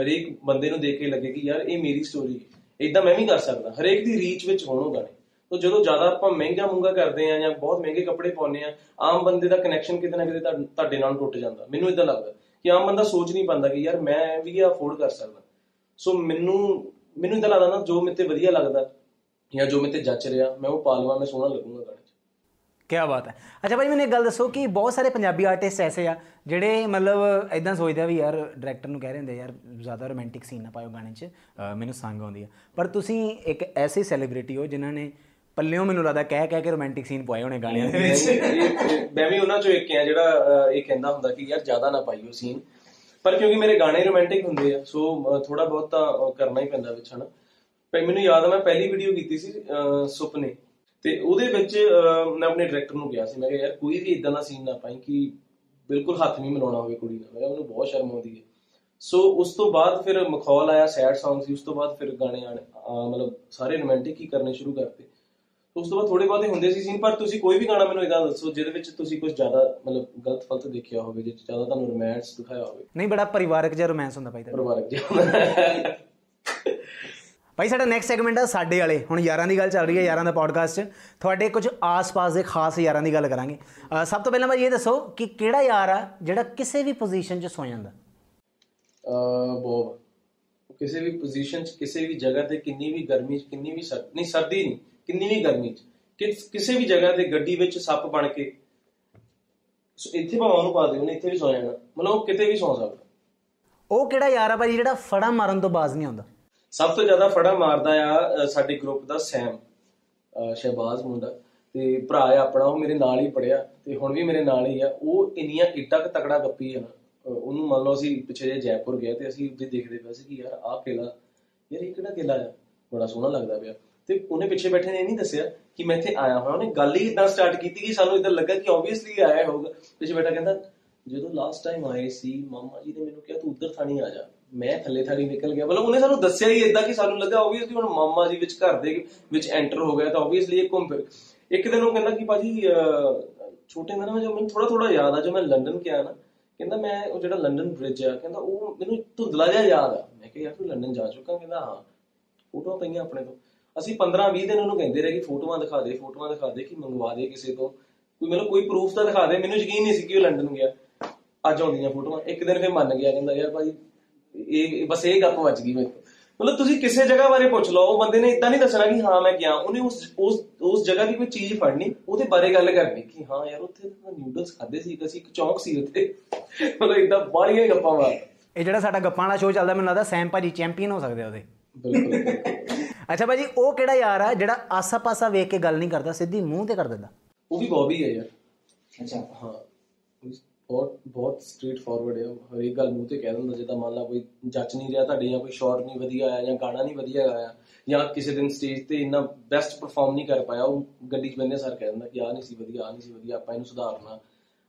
ਹਰੇਕ ਬੰਦੇ ਨੂੰ ਦੇਖ ਕੇ ਲੱਗੇ ਕਿ ਯਾਰ ਇਹ ਮੇਰੀ ਸਟੋਰੀ ਹੈ। ਇਦਾਂ ਮੈਂ ਵੀ ਕਰ ਸਕਦਾ, ਹਰੇਕ ਦੀ ਰੀਚ ਵਿੱਚ ਹੋਣ ਉਹ ਗਾਣੇ। ਤੋ ਜਦੋਂ ਜ਼ਿਆਦਾ ਆਪਾਂ ਮਹਿੰਗਾ ਮੁੰਗਾ ਕਰਦੇ ਆ ਜਾਂ ਬਹੁਤ ਮਹਿੰਗੇ ਕੱਪੜੇ ਪਾਉਂਦੇ ਆ ਆਮ ਬੰਦੇ ਦਾ ਕਨੈਕਸ਼ਨ ਕਿਤੇ ਨਾ ਕਿਤੇ ਤੁਹਾ- ਤੁਹਾਡੇ ਨਾਲ ਟੁੱਟ ਜਾਂਦਾ। ਮੈਨੂੰ ਇਦਾਂ ਲੱਗਦਾ ਕਿ ਆਮ ਬੰਦਾ ਸੋਚ ਨਹੀਂ ਪਾਉਂਦਾ ਕਿ ਯਾਰ ਮੈਂ ਵੀ ਇਹ ਅਫੋਰਡ ਕਰ ਸਕਦਾ। ਸੋ ਮੈਨੂੰ ਮੈਨੂੰ ਇਦਾਂ ਲੱਗਦਾ ਨਾ ਜੋ ਮੇਰੇ ਤੇ ਵਧੀਆ ਲੱਗਦਾ ਜਾਂ ਜੋ ਮੇਰੇ ਤੇ ਜੱਚ ਰਿਹਾ ਮੈਂ ਉਹ ਪਾ ਲਵਾਂ ਮੈਂ ਸੋਹਣਾ ਲੱਗੂੰਗਾ ਗਾਣੇ 'ਚ। ਕੀ ਬਾਤ ਹੈ। ਅੱਛਾ ਭਾਈ ਮੈਨੂੰ ਇੱਕ ਗੱਲ ਦੱਸੋ ਕਿ ਬਹੁਤ ਸਾਰੇ ਪੰਜਾਬੀ ਆਰਟਿਸਟ ਐਸੇ ਆ ਜਿਹੜੇ ਮਤਲਬ ਐਦਾਂ ਸੋਚਦੇ ਆ ਵੀ ਯਾਰ ਡਾਇਰੈਕਟਰ ਨੂੰ ਕਹਿ ਰਹੇ ਹੁੰਦੇ ਯਾਰ ਜ਼ਿਆਦਾ ਰੋਮਾਂਟਿਕ ਸੀਨ ਨਾ ਪਾਇਓ ਗਾਣੇ 'ਚ ਅ, ਮੈਨੂੰ ਸੰਗ ਆਉਂਦੀ ਆ। ਪਰ ਤੁਸੀਂ ਇੱਕ ਐਸੇ ਸੈਲੀਬ੍ਰਿਟੀ ਹੋ ਜਿਨ੍ਹਾਂ ਨੇ ਪੱਲਿਓਂ ਮੈਨੂੰ ਲੱਗਦਾ ਕਹਿ ਕਹਿ ਕੇ ਰੋਮਾਂਟਿਕ ਸੀਨ ਪਵਾਏ ਹੋਣੇ ਗਾਣਿਆਂ ਦੇ ਵਿੱਚ। ਇਹ- ਇਹ- ਮੈਂ ਵੀ ਉਹਨਾਂ ਚੋਂ ਇੱਕ ਆ ਜਿਹੜਾ ਅਹ, ਇਹ ਕਹਿੰਦਾ ਹੁੰਦਾ ਕਿ ਯਾਰ ਜ਼ਿਆਦਾ ਨਾ ਪਾਈਓ ਸੀਨ ਪਰ ਕਿਉਂਕਿ ਮੇਰੇ ਗਾਣੇ ਰੋਮਾਂਟਿਕ ਹੁੰਦੇ ਆ ਸੋ ਥੋੜਾ ਬਹੁਤ ਤਾਂ ਅਹ, ਕਰਨਾ ਹੀ ਪੈਂਦਾ ਵਿੱਚ ਹਨਾ। ਪਰ ਮੈਨੂੰ ਯਾਦ ਆ ਮੈਂ ਪਹਿਲੀ ਵੀਡੀਓ ਕੀਤੀ ਸੀ ਅਹ, ਸੁਪਨੇ। ਤੇ ਉਹਦੇ ਵਿੱਚ ਅਹ, ਮੈਂ ਆਪਣੇ ਡਾਇਰੈਕਟਰ ਨੂੰ ਕਿਹਾ ਸੀ ਮੈਂ ਕਿਹਾ ਯਾਰ ਕੋਈ ਵੀ ਇਦਾਂ ਦਾ ਸੀਨ ਨਾ ਪਾਈ ਕਿ ਬਿਲਕੁਲ ਹੱਥ ਨਹੀਂ ਮਿਲਾਉਣਾ ਹੋਵੇ ਕੁੜੀ ਨਾਲ। ਮੈਂ ਕਿਹਾ ਮੈਨੂੰ ਬਹੁਤ ਸ਼ਰਮ ਆਉਂਦੀ ਹੈ। ਸੋ ਉਸ ਤੋਂ ਬਾਅਦ ਫਿਰ ਮਖੌਲ ਆਇਆ ਸੈਡ Song ਸੀ ਉਸ ਤੋਂ ਬਾਅਦ ਫਿਰ ਗਾਣੇ ਆਣੇ ਅਹ, ਮਤਲਬ ਸਾਰੇ ਰੋਮਾਂਟਿਕ ਹੀ ਕਰਨੇ ਸ਼ੁਰੂ ਕਰਤੇ। ਉਸ ਤੋਂ ਬਾਅਦ ਥੋੜੇ ਬਹੁਤੇ ਹੁੰਦੇ ਸੀ ਸੀਨ ਪਰ ਤੁਸੀਂ ਕੋਈ ਵੀ ਗਾਣਾ ਮੈਨੂੰ ਇਦਾਂ ਦੱਸੋ ਜਿਹਦੇ ਵਿੱਚ ਤੁਸੀਂ ਕੁਝ ਜ਼ਿਆਦਾ ਮਤਲਬ ਗਲਤ ਫਲਤ ਦੇਖਿਆ ਹੋਵੇ ਜਿਸ 'ਚ ਜ਼ਿਆਦਾ ਤੁਹਾਨੂੰ ਰੋਮਾਂਸ ਦਿਖਾਇਆ ਹੋਵੇ। ਨਹੀਂ ਬੜਾ ਪਰਿਵਾਰਕ ਜਿਹਾ ਰੋਮਾਂਸ ਹੁੰਦਾ ਭਾਈ ਤੁਹਾਡਾ। ਪਰਿਵਾਰਕ ਜਿਹਾ ਭਾਈ ਸਾਡਾ ਨੈਕਸਟ ਸੈਗਮੈਂਟ ਆ ਸਾਡੇ ਵਾਲੇ। ਹੁਣ ਯਾਰਾਂ ਦੀ ਗੱਲ ਚੱਲ ਰਹੀ ਹੈ ਯਾਰਾਂ ਦਾ ਪੋਡਕਾਸਟ 'ਚ। ਤੁਹਾਡੇ ਕੁਝ ਆਸ-ਪਾਸ ਦੇ ਖਾਸ ਯਾਰਾਂ ਦੀ ਗੱਲ ਕਰਾਂਗੇ। ਅ, ਸਭ ਤੋਂ ਪਹਿਲਾਂ ਭਾਈ ਇਹ ਦੱਸੋ ਕਿ ਕਿਹੜਾ ਯਾਰ ਆ ਜਿਹੜਾ ਕਿਸੇ ਵੀ ਪੋਜੀਸ਼ਨ 'ਚ ਸੋ ਜਾਂਦਾ? ਅਹ ਬੋਬ ਕਿਸੇ ਵੀ ਪੋਜੀਸ਼ਨ 'ਚ ਕਿਸੇ ਵੀ ਜਗ੍ਹਾ ਤੇ ਕਿੰਨੀ ਵੀ ਗਰਮੀ 'ਚ ਕਿੰਨੀ ਵੀ ਸਰ ਨਹੀਂ ਸਰਦੀ ਨਹੀਂ ਕਿੰਨੀ ਵੀ ਗਰਮੀ 'ਚ ਕਿਸ- ਕਿਸੇ ਵੀ ਜਗ੍ਹਾ ਤੇ ਗੱਡੀ ਵਿੱਚ ਸੱਪ ਬਣ ਕੇ ਇੱਥੇ ਭਾਵੇਂ ਉਹਨੂੰ ਪਾ ਦਿਓ ਉਹਨੇ ਇੱਥੇ ਵੀ ਸੌ ਜਾਣਾ। ਮਤਲਬ ਉਹ ਕਿਤੇ ਵੀ ਸੌ ਸਕਦਾ। ਉਹ ਕਿਹੜਾ ਯਾਰ ਆ ਭਾਈ ਜਿਹੜਾ ਫੜਾ ਮਾਰਨ ਤੋਂ ਬਾਜ਼ ਨਹੀਂ ਆਉਂਦਾ? ਸਭ ਤੋਂ ਜ਼ਿਆਦਾ ਫੜਾ ਮਾਰਦਾ ਆ ਸਾਡੇ ਗਰੁੱਪ ਦਾ ਸੈਮ ਸ਼ਹਿਬਾਜ਼ ਮੁੰਡਾ। ਤੇ ਭਰਾ ਆ ਆਪਣਾ ਉਹ ਮੇਰੇ ਨਾਲ ਹੀ ਪੜਿਆ ਤੇ ਹੁਣ ਵੀ ਮੇਰੇ ਨਾਲ ਹੀ ਆ। ਉਹ ਇੰਨੀਆਂ ਇੱਟਾਂ ਕ ਤਕੜਾ ਗੱਪੀ ਆ। ਉਹਨੂੰ ਮੰਨ ਲਓ ਅਸੀਂ ਪਿੱਛੇ ਜੇ ਜੈਪੁਰ ਗਏ ਤੇ ਅਸੀਂ ਉੱਥੇ ਦੇਖਦੇ ਪਏ ਸੀ ਕਿ ਯਾਰ ਆਹ ਕਿਲਾ ਯਾਰ ਇਹ ਕਿਹੜਾ ਕਿਲਾ ਆ? ਬੜਾ ਸੋਹਣਾ ਲੱਗਦਾ ਪਿਆ। ਤੇ ਉਹਨੇ ਪਿੱਛੇ ਬੈਠੇ ਨੇ ਇਹ ਨਹੀਂ ਦੱਸਿਆ ਕਿ ਮੈਂ ਇੱਥੇ ਆਇਆ ਹੋਇਆ। ਉਹਨੇ ਗੱਲ ਹੀ ਇਦਾਂ ਸਟਾਰਟ ਕੀਤੀ ਕਿ ਸਾਨੂੰ ਇਦਾਂ ਲੱਗਾ ਕਿ ਆਬਵੀਅਸਲੀ ਆਇਆ ਹੋਊਗਾ। ਪਿੱਛੇ ਬੈਠਾ ਕਹਿੰਦਾ ਜਦੋਂ ਲਾਸਟ ਟਾਈਮ ਆਏ ਸੀ ਮਾਮਾ ਜੀ ਨੇ ਮੈਨੂੰ ਕਿਹਾ ਤੂੰ ਉੱਧਰ ਥਾਣੀ ਆ ਜਾ। ਮੈਂ ਥੱਲੇ ਥਾਣੀ ਨਿਕਲ ਗਿਆ। ਮਤਲਬ ਉਹਨੇ ਸਾਨੂੰ ਦੱਸਿਆ ਹੀ ਇਦਾਂ ਕਿ ਸਾਨੂੰ ਲੱਗਾ ਆਬਵੀਅਸਲੀ ਹੁਣ ਮਾਮਾ ਜੀ ਵਿੱਚ ਘਰ ਦੇ ਵਿੱਚ ਐਂਟਰ ਹੋ ਗਿਆ ਤਾਂ ਆਬਵੀਅਸਲੀ ਇਹ ਘੁੰਮ ਫਿਰ ਇੱਕ ਦਿਨ ਉਹ ਕਹਿੰਦਾ ਕਿ ਭਾਜੀ ਅਹ, ਛੋਟੇ ਹੁੰਦੇ ਨਾ ਮੈਂ ਜਦੋਂ ਮੈਨੂੰ ਥੋੜਾ ਥੋੜਾ ਯਾਦ ਆ ਜਦੋਂ ਮੈਂ ਲੰਡਨ ਗਿਆ ਨਾ ਕਹਿੰਦਾ ਮੈਂ ਉਹ ਜਿਹੜਾ ਲੰਡਨ ਬ੍ਰਿਜ ਆ ਕਹਿੰਦਾ ਉਹ ਮੈਨੂੰ ਧੁੰਦਲਾ ਜਿਹਾ ਯਾਦ ਆ। ਮੈਂ ਕਿਹਾ ਯਾਰ ਤੂੰ ਲੰਡਨ ਜਾ ਚੁੱਕਾ? ਕਹਿੰਦਾ ਹਾਂ ਫੋਟੋਆਂ ਪਈਆਂ ਆਪਣੇ ਤੋਂ। ਅਸੀਂ 15 20 ਦਿਨ ਉਹਨੂੰ ਕਹਿੰਦੇ ਰਹੇ ਕਿ ਫੋਟੋਆਂ ਦਿਖਾ ਦੇ ਫੋਟੋਆਂ ਦਿਖਾ ਦੇ ਕਿ ਮੰਗਵਾ ਦੇ ਕਿਸੇ ਤੋਂ। ਕੋਈ ਮਤਲਬ ਕੋਈ ਪ੍ਰੂਫ ਤਾਂ ਦਿਖਾ ਦੇ ਮੈਨੂੰ ਯਕੀਨ ਨਹੀਂ ਸੀ ਕਿ ਉਹ ਲੰਡਨ ਗਿਆ। ਅੱਜ ਆਉਂਦੀਆਂ ਫੋਟੋਆਂ ਇੱਕ ਦਿਨ ਫਿਰ ਮੰਨ ਗਿਆ ਕਹਿੰਦਾ ਯਾਰ ਭਾਜੀ ਇਹ ਬਸ ਇਹ ਗੱਪ ਵੱਜ ਗਈ ਮੇਰੇ। ਮਤਲਬ ਤੁਸੀਂ ਕਿਸੇ ਜਗ੍ਹਾ ਬਾਰੇ ਪੁੱਛ ਲਓ ਉਹ ਬੰਦੇ ਨੇ ਇਦਾਂ ਨਹੀਂ ਦੱਸਣਾ ਕਿ ਹਾਂ ਮੈਂ ਗਿਆ ਉਹਨੇ ਉਸ ਉਸ ਉਸ ਜਗ੍ਹਾ ਦੀ ਕੋਈ ਚੀਜ਼ ਫੜਨੀ ਉਹਦੇ ਬਾਰੇ ਗੱਲ ਕਰਨੀ ਕਿ ਹਾਂ ਯਾਰ ਉੱਥੇ ਨਿਊਡਲਸ ਖਾਦੇ ਸੀ ਅਸੀਂ ਇੱਕ ਚੌਂਕ ਸੀ ਉੱਥੇ। ਮਤਲਬ ਇਦਾਂ ਬਾਹਲੀਆਂ ਹੀ ਗੱਪਾਂ ਮਾਰ ਇਹ ਜਿਹੜਾ ਸਾਡਾ ਗੱਪਾਂ ਵਾਲਾ ਸ਼ੋਅ ਚੱਲਦਾ ਮੈਨੂੰ ਲੱਗਦਾ ਸੈਮ ਭਾਜੀ ਚੈਂਪੀਅਨ ਹੋ ਸਕਦੇ ਉਹਦੇ। ਬਿਲਕੁਲ। ਅੱਛਾ ਭਾਜੀ, ਉਹ ਕਿਹੜਾ ਯਾਰ ਆ ਜਿਹੜਾ ਆਸਾ-ਪਾਸਾ ਵੇਖ ਕੇ ਗੱਲ ਨਹੀਂ ਕਰਦਾ, ਸਿੱਧੀ ਮੂੰਹ ਤੇ ਕਰ ਦਿੰਦਾ? ਉਹ ਵੀ ਬੌਬੀ ਹੈ ਯਾਰ। ਅੱਛਾ, ਹਾਂ। ਬਹੁਤ ਬਹੁਤ ਸਟ੍ਰੇਟ ਫਾਰਵਰਡ ਹੈ ਹਰੇਕ ਗੱਲ ਮੂੰਹ ਤੇ ਕਹਿ ਦਿੰਦਾ, ਜਿੱਦਾਂ ਮੰਨ ਲਾ ਕੋਈ ਜੱਜ ਨਹੀਂ ਰਿਹਾ ਤੁਹਾਡੇ ਜਾਂ ਕੋਈ ਸ਼ੌਰ ਨਹੀਂ ਵਧੀਆ ਆਇਆ ਜਾਂ ਗਾਣਾ ਨਹੀਂ ਵਧੀਆ ਗਾਇਆ ਜਾਂ ਕਿਸੇ ਦਿਨ ਸਟੇਜ ਤੇ ਇੰਨਾ ਬੈਸਟ ਪਰਫਾਰਮ ਨਹੀਂ ਕਰ ਪਾਇਆ, ਉਹ ਗੱਡੀ 'ਚ ਬੰਦੇ ਸਰ ਕਹਿ ਦਿੰਦਾ ਕਿ ਆ ਨਹੀਂ ਸੀ ਵਧੀਆ ਆ ਨਹੀਂ ਸੀ ਵਧੀਆ, ਆਪਾਂ ਇਹਨੂੰ ਸੁਧਾਰਨਾ।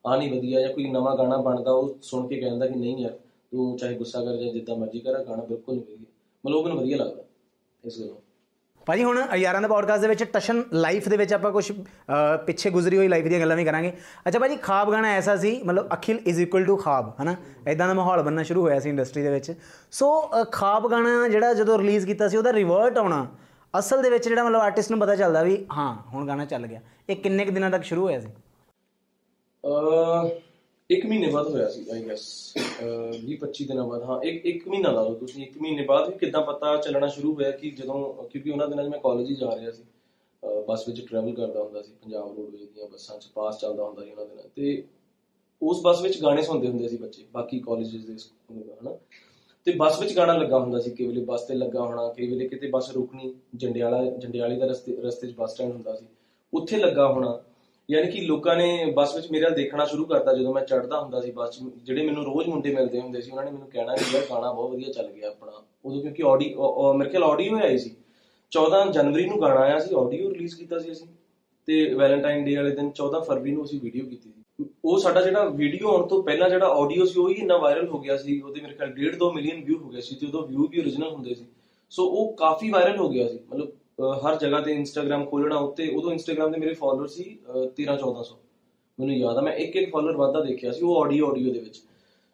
ਆ ਨਹੀਂ ਵਧੀਆ ਜਾਂ ਕੋਈ ਨਵਾਂ ਗਾਣਾ ਬਣਦਾ, ਉਹ ਸੁਣ ਕੇ ਕਹਿੰਦਾ ਕਿ ਨਹੀਂ ਯਾਰ, ਤੂੰ ਚਾਹੇ ਗੁੱਸਾ ਕਰ ਜਾਂ, ਜਿੱਦਾਂ ਮਰਜ਼ੀ ਕਰ, ਆਹ ਗਾਣਾ ਬਿਲਕੁਲ ਨਹੀਂ ਵਧੀਆ। ਮਤਲਬ ਉਹ ਮੈਨੂੰ ਵਧੀਆ ਲੱਗਦਾ, ਇਸ ਗੱਲੋਂ। ਭਾਜੀ ਹੁਣ ਯਾਰਾਂ ਦਾ ਪੋਡਕਾਸਟ ਦੇ ਵਿੱਚ ਟਸ਼ਨ ਲਾਈਫ ਦੇ ਵਿੱਚ ਆਪਾਂ ਕੁਝ ਪਿੱਛੇ ਗੁਜ਼ਰੀ ਹੋਈ ਲਾਈਫ ਦੀਆਂ ਗੱਲਾਂ ਵੀ ਕਰਾਂਗੇ। ਅੱਛਾ ਭਾਜੀ ਖਾਬ ਗਾਣਾ ਐਸਾ ਸੀ ਮਤਲਬ ਅਖਿਲ ਇਜ਼ ਇਕੁਅਲ ਟੂ ਖਾਬ ਹਨਾ? ਐਦਾਂ ਦਾ ਮਾਹੌਲ ਬਣਨਾ ਸ਼ੁਰੂ ਹੋਇਆ ਸੀ ਇੰਡਸਟਰੀ ਦੇ ਵਿੱਚ। ਸੋ ਅ, ਖਾਬ ਗਾਣਾ ਜਿਹੜਾ ਜਦੋਂ ਰਿਲੀਜ਼ ਕੀਤਾ ਸੀ ਉਹਦਾ ਰਿਵਰਟ ਆਉਣਾ ਅਸਲ ਦੇ ਵਿੱਚ ਜਿਹੜਾ ਮਤਲਬ ਆਰਟਿਸਟ ਨੂੰ ਪਤਾ ਚੱਲਦਾ ਵੀ ਹਾਂ ਹੁਣ ਗਾਣਾ ਚੱਲ ਗਿਆ। ਇਹ ਕਿੰਨੇ ਕੁ ਦਿਨਾਂ ਤੱਕ ਸ਼ੁਰੂ ਹੋਇਆ ਸੀ? ਅਹ ਇੱਕ ਮਹੀਨੇ ਬਾਅਦ ਹੋਇਆ ਸੀ ਆਈ ਗੈਸ 20 25 ਦਿਨਾਂ ਬਾਅਦ, ਹਾਂ, ਇੱਕ ਇੱਕ ਮਹੀਨਾ ਲਾ ਲਓ ਤੁਸੀਂ, ਇੱਕ ਮਹੀਨੇ ਬਾਅਦ ਵੀ ਕਿੱਦਾਂ ਪਤਾ ਚੱਲਣਾ ਸ਼ੁਰੂ ਹੋਇਆ ਕਿ ਜਦੋਂ, ਕਿਉਂਕਿ ਉਹਨਾਂ ਦਿਨਾਂ 'ਚ ਮੈਂ ਕਾਲਜ ਹੀ ਜਾ ਰਿਹਾ ਸੀ, ਅਹ ਬੱਸ ਵਿੱਚ ਟਰੈਵਲ ਕਰਦਾ ਹੁੰਦਾ ਸੀ, ਪੰਜਾਬ ਰੋਡਵੇਜ਼ ਦੀਆਂ ਬੱਸਾਂ 'ਚ ਪਾਸ ਚੱਲਦਾ ਹੁੰਦਾ ਸੀ ਉਹਨਾਂ ਦਿਨਾਂ ਤੇ ਉਸ ਬੱਸ ਵਿੱਚ ਗਾਣੇ ਸੁਣਦੇ ਹੁੰਦੇ ਸੀ ਬੱਚੇ, ਬਾਕੀ ਕਾਲਜਸ ਦੇ ਸਕੂਲ ਹਨਾ, ਤੇ ਬੱਸ ਵਿੱਚ ਗਾਣਾ ਲੱਗਾ ਹੁੰਦਾ ਸੀ, ਕਈ ਵੇਲੇ ਬੱਸ ਤੇ ਲੱਗਾ ਹੋਣਾ, ਕਈ ਵੇਲੇ ਕਿਤੇ ਬੱਸ ਰੁਕਣੀ, ਜੰਡਿਆਲਾ, ਜੰਡਿਆਲੀ ਦਾ ਰਸਤੇ ਰਸਤੇ 'ਚ ਬੱਸ ਸਟੈਂਡ ਹੁੰਦਾ ਸੀ, ਉੱਥੇ ਲੱਗਾ ਹੋਣਾ ਯਾਨੀ ਕਿ ਲੋਕਾਂ ਨੇ ਬੱਸ ਵਿੱਚ ਮੇਰੇ ਵੱਲ ਦੇਖਣਾ ਸ਼ੁਰੂ ਕਰਤਾ ਜਦੋਂ ਮੈਂ ਚੜਦਾ ਹੁੰਦਾ ਸੀ ਬੱਸ 'ਚ। ਜਿਹੜੇ ਮੈਨੂੰ ਰੋਜ਼ ਮੁੰਡੇ ਮਿਲਦੇ ਹੁੰਦੇ ਸੀ ਉਹਨਾਂ ਨੇ ਮੈਨੂੰ ਕਹਿਣਾ ਕਿ ਯਾਰ ਗਾਣਾ ਬਹੁਤ ਵਧੀਆ ਚੱਲ ਗਿਆ ਆਪਣਾ। ਉਦੋਂ ਕਿਉਂਕਿ ਆਡੀਓ ਮੇਰੇ ਖਿਆਲ ਆਡੀਓ ਆਈ ਸੀ। 14 ਜਨਵਰੀ ਨੂੰ ਗਾਣਾ ਆਇਆ ਸੀ ਆਡੀਓ ਰਿਲੀਜ਼ ਕੀਤਾ ਸੀ ਅਸੀਂ। ਤੇ ਵੈਲੈਂਟਾਈਨ ਡੇ ਵਾਲੇ ਦਿਨ 14 ਫਰਵਰੀ ਨੂੰ ਅਸੀਂ ਵੀਡੀਓ ਕੀਤੀ ਸੀ। ਉਹ ਸਾਡਾ ਜਿਹੜਾ ਵੀਡੀਓ ਆਉਣ ਤੋਂ ਪਹਿਲਾਂ ਜਿਹੜਾ ਆਡੀਓ ਸੀ ਉਹ ਹੀ ਇੰਨਾ ਵਾਇਰਲ ਹੋ ਗਿਆ ਸੀ। ਉਹਦੇ ਮੇਰੇ ਖਿਆਲ 1.5 2 ਮਿਲੀਅਨ ਵਿਊ ਹੋ ਗਏ ਸੀ ਤੇ ਉਹਦਾ ਵਿਊ ਵੀ origignal ਹੁੰਦੇ ਸੀ। ਸੋ ਉਹ ਕਾਫੀ ਵਾਇਰਲ ਹੋ ਗਿਆ ਸੀ। ਮਤਲਬ ਅਹ, ਹਰ ਜਗ੍ਹਾ ਤੇ ਇੰਸਟਾਗ੍ਰam ਖੋਲਣਾ ਉੱਤੇ ਉਦੋਂ ਇੰਸਟਾਗ੍ਰam ਦੇ ਮੇਰੇ ਫਾਲੋਅਰ ਸੀ 13 1400 ਮੈਨੂੰ ਯਾਦ ਆ, ਮੈਂ ਇੱਕ ਇੱਕ ਫਾਲੋਅਰ ਵਾਧਾ ਦੇਖਿਆ ਸੀ, ਉਹ ਆਡੀਓ ਆਡੀਓ ਦੇ ਵਿੱਚ।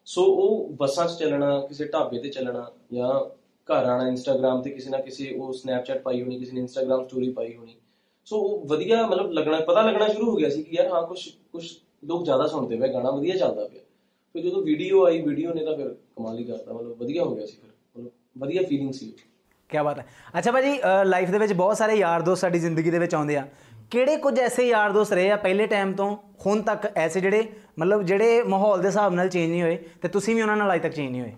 ਸੋ ਉਹ ਬੱਸਾਂ 'ਚ ਚੱਲਣਾ, ਕਿਸੇ ਢਾਬੇ ਤੇ ਚੱਲਣਾ ਜਾਂ ਘਰ ਆਣਾ ਇੰਸਟਾਗ੍ਰam ਤੇ ਕਿਸੇ ਨਾ ਕਿਸੇ, ਉਹ ਸਨੈਪਚੈਟ ਪਾਈ ਹੋਣੀ, ਕਿਸੇ ਨੇ ਇੰਸਟਾਗ੍ਰam ਸਟੋਰੀ ਪਾਈ ਹੋਣੀ। ਸੋ ਉਹ ਵਧੀਆ, ਮਤਲਬ ਲੱਗਣਾ, ਪਤਾ ਲੱਗਣਾ ਸ਼ੁਰੂ ਹੋ ਗਿਆ ਸੀ ਕਿ ਯਾਰ ਹਾਂ ਕੁਝ ਕੁਝ ਲੋਕ ਜ਼ਿਆਦਾ ਸੁਣਦੇ ਪਏ, ਗਾਣਾ ਵਧੀਆ ਚੱਲਦਾ ਪਿਆ। ਫਿਰ ਜਦੋਂ ਵੀਡੀਓ ਆਈ ਵੀਡੀਓ ਨੇ ਤਾਂ ਫਿਰ ਕਮਾਲ ਹੀ ਕਰਤਾ, ਮਤਲਬ ਵਧੀਆ ਹੋ ਗਿਆ ਸੀ ਫਿਰ। ਮਤਲਬ ਵਧੀਆ ਫੀਲਿੰਗ ਸੀ। ਕੀ ਬਾਤ ਹੈ। ਅੱਛਾ ਭਾਜੀ ਲਾਈਫ ਦੇ ਵਿੱਚ ਬਹੁਤ ਸਾਰੇ ਯਾਰ ਦੋਸਤ ਸਾਡੀ ਜ਼ਿੰਦਗੀ ਦੇ ਵਿੱਚ ਆਉਂਦੇ ਆ। ਕਿਹੜੇ ਕੁਝ ਐਸੇ ਯਾਰ ਦੋਸਤ ਰਹੇ ਆ ਪਹਿਲੇ ਟਾਈਮ ਤੋਂ, ਹੁਣ ਤੱਕ ਐਸੇ ਜਿਹੜੇ, ਮਤਲਬ ਜਿਹੜੇ ਮਾਹੌਲ ਦੇ ਹਿਸਾਬ ਨਾਲ ਚੇਂਜ ਨਹੀਂ ਹੋਏ ਤੇ ਤੁਸੀਂ ਵੀ ਉਹਨਾਂ ਨਾਲ ਅਜੇ ਤੱਕ ਚੇਂਜ ਨਹੀਂ ਹੋਏ?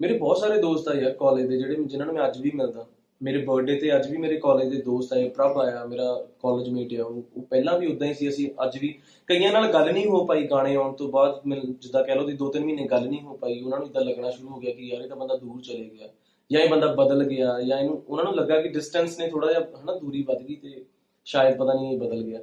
ਮੇਰੇ ਬਹੁਤ ਸਾਰੇ ਦੋਸਤ ਆ ਯਾਰ ਕਾਲਜ ਦੇ ਜਿਹੜੇ ਜਿਨ੍ਹਾਂ ਨੂੰ ਮੈਂ ਅੱਜ ਵੀ ਮਿਲਦਾ। ਮੇਰੇ ਬਰਥਡੇ ਤੇ ਅੱਜ ਵੀ ਮੇਰੇ ਕਾਲਜ ਦੇ ਦੋਸਤ ਆਏ, ਪ੍ਰਭ ਆਇਆ, ਮੇਰਾ ਕਾਲਜ ਮੇਟ ਆ, ਉਹ ਉਹ ਪਹਿਲਾਂ ਵੀ ਉਦਾਂ ਹੀ ਸੀ, ਅਸੀਂ ਅੱਜ ਵੀ ਕਈਆਂ ਨਾਲ ਗੱਲ ਨਹੀਂ ਹੋ ਪਾਈ ਗਾਣੇ ਆਉਣ ਤੋਂ ਬਾਅਦ ਮੈਨੂੰ ਜਿੱਦਾਂ ਕਹਿ ਲਓ ਦੀ 2-3 ਮਹੀਨੇ ਗੱਲ ਨਹੀਂ ਹੋ ਪਾਈ, ਉਹਨਾਂ ਨੂੰ ਇਦਾਂ ਲੱਗਣਾ ਸ਼ੁਰੂ ਹੋ ਗਿਆ ਕਿ ਯਾਰ ਇਹ ਤਾਂ ਬੰਦਾ ਦੂਰ ਚਲੇ ਗਿਆ। ਜਾਂ ਇਹ ਬੰਦਾ ਬਦਲ ਗਿਆ ਜਾਂ ਇਹਨੂੰ, ਉਹਨਾਂ ਨੂੰ ਲੱਗਾ ਕਿ ਡਿਸਟੈਂਸ ਨੇ ਥੋੜਾ ਜਿਹਾ ਹਨਾ ਦੂਰੀ ਵੱਧ ਗਈ ਤੇ ਸ਼ਾਇਦ ਪਤਾ ਨਹੀਂ ਇਹ ਬਦਲ ਗਿਆ।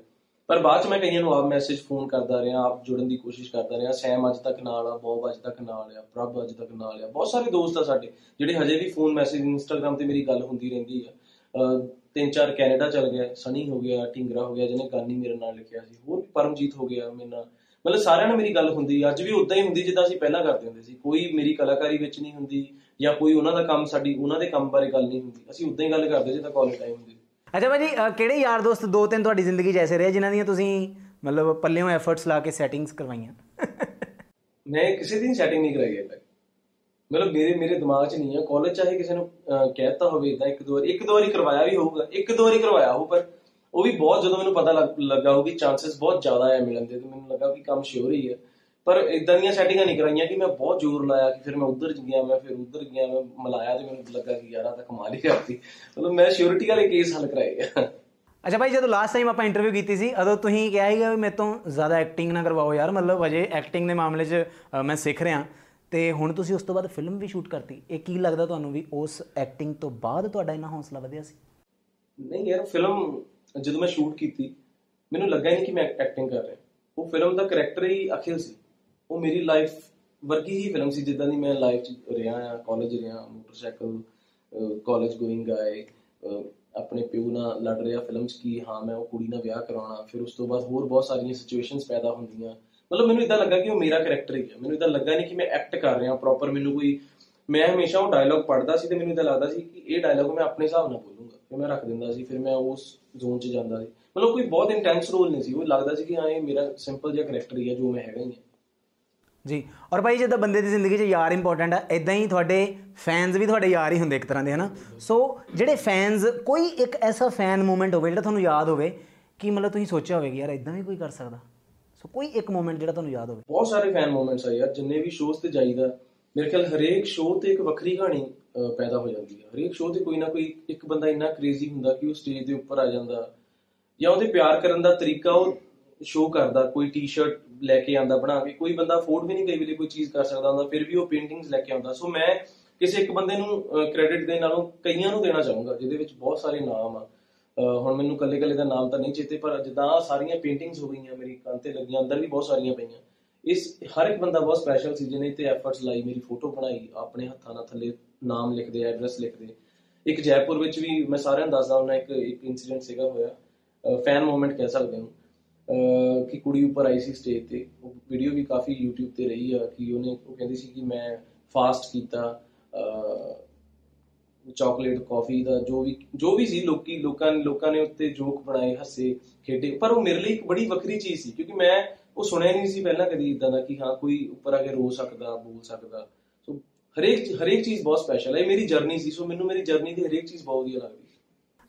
ਪਰ ਬਾਅਦ ਚ ਮੈਂ ਕਈਆਂ ਨੂੰ ਆਪ ਮੈਸੇਜ ਫੋਨ ਕਰਦਾ ਰਿਹਾ, ਆਪ ਜੁੜਨ ਦੀ ਕੋਸ਼ਿਸ਼ ਕਰਦਾ ਰਿਹਾ, ਸੈਮ ਅੱਜ ਤੱਕ ਨਾਲ ਆ, ਬੌਬ ਅੱਜ ਤੱਕ ਨਾਲ ਆ, ਪ੍ਰਭ ਅੱਜ ਤੱਕ ਨਾਲ ਆ। ਬਹੁਤ ਸਾਰੇ ਦੋਸਤ ਆ ਸਾਡੇ, ਜਿਹੜੇ ਹਜੇ ਵੀ ਫੋਨ ਮੈਸੇਜ ਇੰਸਟਾਗ੍ਰam ਤੇ ਮੇਰੀ ਗੱਲ ਹੁੰਦੀ ਰਹਿੰਦੀ ਆ। ਅਹ ਤਿੰਨ ਚਾਰ ਕੈਨੇਡਾ ਚਲ ਗਿਆ, ਸਨੀ ਹੋ ਗਿਆ, ਢਿੰਗਰਾ ਹੋ ਗਿਆ, ਜਿਹਨੇ ਗਾਨੀ ਮੇਰੇ ਨਾਲ ਲਿਖਿਆ ਸੀ, ਹੋਰ ਵੀ ਪਰਮਜੀਤ ਹੋ ਗਿਆ ਮੇਰੇ ਨਾਲ। ਮਤਲਬ ਸਾਰਿਆਂ ਨਾਲ ਮੇਰੀ ਗੱਲ ਹੁੰਦੀ, ਅੱਜ ਵੀ ਉਦਾਂ ਹੀ ਹੁੰਦੀ, ਜਿੱਦਾਂ ਅਸੀਂ ਪਹਿਲਾਂ ਕਰਦੇ ਹੁੰਦੇ ਸੀ। ਕੋਈ ਮੇਰੀ ਕਲਾਕਾਰੀ ਵਿੱਚ ਨਹੀਂ ਹੁੰਦੀ ਜਾਂ ਕੋਈ ਉਹਨਾਂ ਦਾ ਕੰਮ ਸਾਡੀ ਉਹਨਾਂ ਦੇ ਕੰਮ ਬਾਰੇ ਗੱਲ ਨਹੀਂ ਹੁੰਦੀ। ਅਸੀਂ ਉਦਾਂ ਹੀ ਗੱਲ ਕਰਦੇ ਜਿੱਦਾਂ ਕਾਲਜ ਟਾਈਮ ਹੁੰਦੀ। ਅੱਛਾ ਭਾਜੀ ਕਿਹੜੇ ਯਾਰ ਦੋਸਤ ਦੋ ਤਿੰਨ ਤੁਹਾਡੀ ਜ਼ਿੰਦਗੀ 'ਚ ਐਸੇ ਰਹੇ ਜਿਨ੍ਹਾਂ ਦੀਆਂ ਤੁਸੀਂ ਮਤਲਬ ਪੱਲਿਓਂ ਐਫਰਟਸ ਲਾ ਕੇ ਸੈਟਿੰਗਸ ਕਰਵਾਈਆਂ? ਮੈਂ ਕਿਸੇ ਦੀ ਸੈਟਿੰਗ ਨਹੀਂ ਕਰਾਈ ਹੈ ਮਤਲਬ ਮੇਰੇ ਮੇਰੇ ਦਿਮਾਗ 'ਚ ਨਹੀਂ ਆ। ਕਾਲਜ ਚਾਹੇ ਕਿਸੇ ਨੂੰ ਕਹਿਤਾ ਹੋਵੇ ਇਦਾਂ ਇੱਕ ਦੋ ਵਾਰੀ ਇੱਕ ਦੋ ਵਾਰੀ ਕਰਵਾਇਆ ਵੀ ਹੋਊਗਾ ਇੱਕ ਦੋ ਵਾਰੀ ਕਰਵਾਇਆ ਹੋ ਪਰ ਉਹ ਵੀ ਬਹੁਤ ਜਦੋਂ ਮੈਨੂੰ ਪਤਾ ਲੱਗ- ਹੋ ਕਿ ਚਾਂਸਸ ਬਹੁਤ ਜ਼ਿਆਦਾ ਹੈ ਮਿਲਣ ਦੇ ਤੇ ਮੈਨੂੰ ਲੱਗਾ ਕਿ ਕੰਮ ਸ਼ੋਰ ਹੀ ਹੈ ਪਰ ਇਦਾਂ ਦੀਆਂ ਸੈਟਿੰਗਾਂ ਨਹੀਂ ਕਰਾਈਆਂ ਕਿ ਮੈਂ ਬਹੁਤ ਜ਼ੋਰ ਲਾਇਆ ਕਿ ਫਿਰ ਮੈਂ ਉੱਧਰ ਗਿਆ ਮੈਂ ਫਿਰ ਉੱਧਰ ਗਿਆ ਮੈਂ ਮਲਾਇਆ ਤੇ ਮੈਨੂੰ ਲੱਗਾ ਕਿ ਯਾਰ ਤਾਂ ਕਮਾਲ ਹੀ ਕਰਤੀ ਮਤਲਬ ਮੈਂ ਸ਼ਿਓਰਿਟੀ ਵਾਲੇ ਕੇਸ ਹੱਲ ਕਰਾਏ ਆ। ਅੱਛਾ ਭਾਈ ਜਦੋਂ ਲਾਸਟ ਟਾਈਮ ਆਪਾਂ ਇੰਟਰਵਿਊ ਕੀਤੀ ਸੀ ਉਦੋਂ ਤੁਸੀਂ ਕਿਹਾ ਸੀਗਾ ਵੀ ਮੇਰੇ ਤੋਂ ਜ਼ਿਆਦਾ ਐਕਟਿੰਗ ਨਾ ਕਰਵਾਓ ਯਾਰ ਮਤਲਬ ਅਜੇ ਐਕਟਿੰਗ ਦੇ ਮਾਮਲੇ 'ਚ ਮੈਂ ਸਿੱਖ ਰਿਹਾ। ਤੇ ਹੁਣ ਤੁਸੀਂ ਉਸ ਤੋਂ ਬਾਅਦ ਫਿਲਮ ਵੀ ਸ਼ੂਟ ਕਰਤੀ। ਇਹ ਕੀ ਲੱਗਦਾ ਤੁਹਾਨੂੰ ਵੀ ਉਸ ਐਕਟਿੰਗ ਤੋਂ ਬਾਅਦ ਤੁਹਾਡਾ ਇੰਨਾ ਹੌਸਲਾ ਵਧਿਆ ਸੀ? ਨਹੀਂ ਯਾਰ ਫਿਲਮ ਜਦੋਂ ਮੈਂ ਸ਼ੂਟ ਕੀਤੀ ਮੈਨੂੰ ਲੱਗਾ ਨਹੀਂ ਕਿ ਮੈਂ ਐਕਟਿੰਗ ਕਰ ਰਿਹਾ। ਉਹ ਫਿਲਮ ਦਾ ਕਰੈਕਟਰ ਹੀ ਅਖਿਲ ਸੀ। ਉਹ ਮੇਰੀ ਲਾਈਫ ਵਰਗੀ ਹੀ ਫਿਲਮ ਸੀ, ਜਿੱਦਾਂ ਦੀ ਮੈਂ ਲਾਈਫ 'ਚ ਰਿਹਾ ਆ ਕਾਲਜ ਰਿਹਾ ਮੋਟਰਸਾਈਕਲ ਕਾਲਜ ਗੋਇੰਗ ਗਾਏ ਆਪਣੇ ਪਿਓ ਨਾਲ ਲੜ ਰਿਹਾ ਫਿਲਮ 'ਚ ਕਿ ਹਾਂ, ਮੈਂ ਉਹ ਕੁੜੀ ਨਾਲ ਵਿਆਹ ਕਰਾਉਣਾ, ਫਿਰ ਉਸ ਤੋਂ ਬਾਅਦ ਹੋਰ ਬਹੁਤ ਸਾਰੀਆਂ ਸਿਚੁਏਸ਼ਨਸ ਪੈਦਾ ਹੁੰਦੀਆਂ। ਮਤਲਬ ਮੈਨੂੰ ਇਦਾਂ ਲੱਗਾ ਕਿ ਉਹ ਮੇਰਾ ਕਰੈਕਟਰ ਹੀ ਹੈ ਮੈਨੂੰ ਇਦਾਂ ਲੱਗਾ ਨਹੀਂ ਕਿ ਮੈਂ ਐਕਟ ਕਰ ਰਿਹਾ ਪ੍ਰੋਪਰ ਮੈਨੂੰ ਕੋਈ, ਮੈਂ ਹਮੇਸ਼ਾ ਉਹ ਡਾਇਲੌਗ ਪੜ੍ਹਦਾ ਸੀ ਤੇ ਮੈਨੂੰ ਇਦਾਂ ਲੱਗਦਾ ਸੀ ਕਿ ਇਹ ਡਾਇਲੌਗ ਮੈਂ ਆਪਣੇ ਹਿਸਾਬ ਨਾਲ ਬੋਲੂੰਗਾ, ਫਿਰ ਮੈਂ ਰੱਖ ਦਿੰਦਾ ਸੀ, ਫਿਰ ਮੈਂ ਉਸ ਜ਼ੋਨ 'ਚ ਜਾਂਦਾ ਸੀ। ਮਤਲਬ ਕੋਈ ਬਹੁਤ ਇੰਟੈਂਸ ਰੋਲ ਨਹੀਂ ਸੀ। ਉਹ ਲੱਗਦਾ ਸੀ ਕਿ ਹਾਂ, ਇਹ ਮੇਰਾ ਸਿੰਪਲ ਜਿਹਾ ਕਰੈਕਟਰ ਹੀ ਹੈ ਜੋ ਮੈਂ ਹੈਗਾ ਹੀ ਹਾਂ ਜੀ। ਔਰ ਭਾਈ ਜਿੱਦਾਂ ਬੰਦੇ ਦੀ ਜ਼ਿੰਦਗੀ 'ਚ ਯਾਰ ਇੰਪੋਰਟੈਂਟ ਹੈ ਇਦਾਂ ਹੀ ਤੁਹਾਡੇ ਫੈਨਸ ਵੀ ਤੁਹਾਡੇ ਯਾਰ ਹੀ ਹੁੰਦੇ ਇੱਕ ਤਰ੍ਹਾਂ ਦੇ ਹਨਾ? ਸੋ ਜਿਹੜੇ ਫੈਨਸ ਕੋਈ ਇੱਕ ਐਸਾ ਫੈਨ ਮੂਮੈਂਟ ਹੋਵੇ ਜਿਹੜਾ ਤੁਹਾਨੂੰ ਯਾਦ ਹੋਵੇ ਕਿ ਮਤਲਬ ਤੁਸੀਂ ਸੋਚਿਆ ਹੋਵੇ ਕਿ ਯਾਰ ਇਦਾਂ ਵੀ ਕੋਈ ਕਰ ਸਕਦਾ। ਸੋ ਕੋਈ ਇੱਕ ਮੂਮੈਂਟ ਜਿਹੜਾ ਤੁਹਾਨੂੰ ਯਾਦ ਹੋਵੇ। ਬਹੁਤ ਸਾਰੇ ਫੈਨ ਮੂਮੈਂਟਸ ਆ ਯਾਰ ਜਿੰਨੇ ਵੀ ਸ਼ੋਜ਼ ਤੇ ਜਾਈਦਾ ਮੇਰੇ ਖਿਆਲ ਹਰੇਕ ਸ਼ੋਅ ਤੇ ਇੱਕ ਵੱਖਰੀ ਕਹਾਣੀ ਅਹ, ਪੈਦਾ ਹੋ ਜਾਂਦੀ ਹੈ ਹਰੇਕ ਸ਼ੋਅ ਤੇ ਕੋਈ ਨਾ ਕੋਈ ਇੱਕ ਬੰਦਾ ਇੰਨਾ ਕ੍ਰੇਜ਼ੀ ਹੁੰਦਾ ਕਿ ਉਹ ਸਟੇਜ ਦੇ ਉੱਪਰ ਆ ਜਾਂਦਾ ਜਾਂ ਉਹਦੇ ਪਿਆਰ ਕਰਨ ਦਾ ਤਰੀਕਾ ਉਹ ਸ਼ੋਅ ਕਰਦਾ, ਕੋਈ ਟੀ-ਸ਼ਰਟ ਲੈ ਕੇ ਆਂਦਾ ਬਣਾ ਕੇ, ਕੋਈ ਬੰਦਾ ਅਫੋਰਡ ਵੀ ਨਹੀਂ ਕਈ ਵੇਲੇ ਕੋਈ ਚੀਜ਼ ਕਰ ਸਕਦਾ ਹੁੰਦਾ, ਫਿਰ ਵੀ ਉਹ ਪੇਂਟਿੰਗਸ ਲੈ ਕੇ ਆਉਂਦਾ। ਸੋ ਮੈਂ ਕਿਸੇ ਇੱਕ ਬੰਦੇ ਨੂੰ ਕ੍ਰੈਡਿਟ ਦੇ ਨਾਲੋਂ ਕਈਆਂ ਨੂੰ ਦੇਣਾ ਚਾਹੂੰਗਾ, ਜਿਹਦੇ ਵਿੱਚ ਬਹੁਤ ਸਾਰੇ ਨਾਮ ਆ। ਅਹ, ਹੁਣ ਮੈਨੂੰ ਕੱਲੇ ਕੱਲੇ ਦਾ ਨਾਮ ਤਾਂ ਨਹੀਂ ਚੇਤੇ, ਪਰ ਜਿੱਦਾਂ ਆਹ ਸਾਰੀਆਂ ਪੇਂਟਿੰਗਸ ਹੋ ਗਈਆਂ, ਮੇਰੀ ਕੰਨ ਤੇ ਲੱਗੀਆਂ, ਅੰਦਰ ਵੀ ਬਹੁਤ ਸਾਰੀਆਂ ਪਈਆਂ। ਇਸ, ਹਰ ਇੱਕ ਬੰਦਾ ਬਹੁਤ ਸਪੈਸ਼ਲ ਸੀ, ਜਿਹਨੇ ਤੇ ਐਫਰਟਸ ਲਾਈ, ਮੇਰੀ ਫੋਟੋ ਬਣਾਈ, ਆਪਣੇ ਹੱਥਾਂ ਨਾਲ ਥੱਲੇ ਨਾਮ ਲਿਖਦੇ ਐਡਰੈਸ ਲਿਖਦੇ। ਇੱਕ ਜੈਪੁਰ ਵਿੱਚ ਵੀ ਮੈਂ ਸਾਰਿਆਂ ਨੂੰ ਦੱਸਦਾ ਹੁੰਦਾ, ਇੱਕ ਇੱਕ ਇਨਸੀਡੈਂਟ ਸੀਗਾ ਹੋਇਆ। ਫੈਨ ਮੂਮੈਂਟ ਕਹਿ ਸਕਦੇ ਹਾਂ। ਅਹ ਕਿ ਕੁੜੀ ਉੱਪਰ ਆਈ ਸੀ ਸਟੇਜ ਤੇ। ਉਹ ਵੀਡੀਓ ਵੀ ਕਾਫੀ YouTube ਤੇ ਰਹੀ ਆ ਕਿ ਉਹਨੇ, ਉਹ ਕਹਿੰਦੀ ਸੀ ਕਿ ਮੈਂ ਫਾਸਟ ਕੀਤਾ ਚਾਕਲੇਟ ਕਾਫੀ ਦਾ ਜੋ ਵੀ ਜੋ ਵੀ ਸੀ ਲੋਕੀ, ਲੋਕਾਂ ਨੇ ਲੋਕਾਂ ਨੇ ਉੱਤੇ ਜੋਕ ਬਣਾਏ, ਹੱਸੇ, ਖੇਡੇ। ਪਰ ਉਹ ਮੇਰੇ ਲਈ ਇੱਕ ਬੜੀ ਵੱਖਰੀ ਚੀਜ਼ ਸੀ, ਕਿਉਂਕਿ ਮੈਂ ਉਹ ਸੁਣਿਆ ਨਹੀਂ ਸੀ ਪਹਿਲਾਂ ਕਦੀ ਇਦਾਂ ਦਾ ਕਿ ਹਾਂ, ਕੋਈ ਉੱਪਰ ਆ ਕੇ ਰੋ ਸਕਦਾ, ਬੋਲ ਸਕਦਾ। ਸੋ ਹਰੇਕ ਹਰੇਕ ਚੀਜ਼ ਬਹੁਤ ਸਪੈਸ਼ਲ ਹੈ ਇਹ ਮੇਰੀ ਜਰਨੀ ਸੀ, ਸੋ ਮੈਨੂੰ ਮੇਰੀ ਜਰਨੀ ਦੀ ਹਰੇਕ ਚੀਜ਼ ਬਹੁਤ ਵਧੀਆ ਲੱਗਦੀ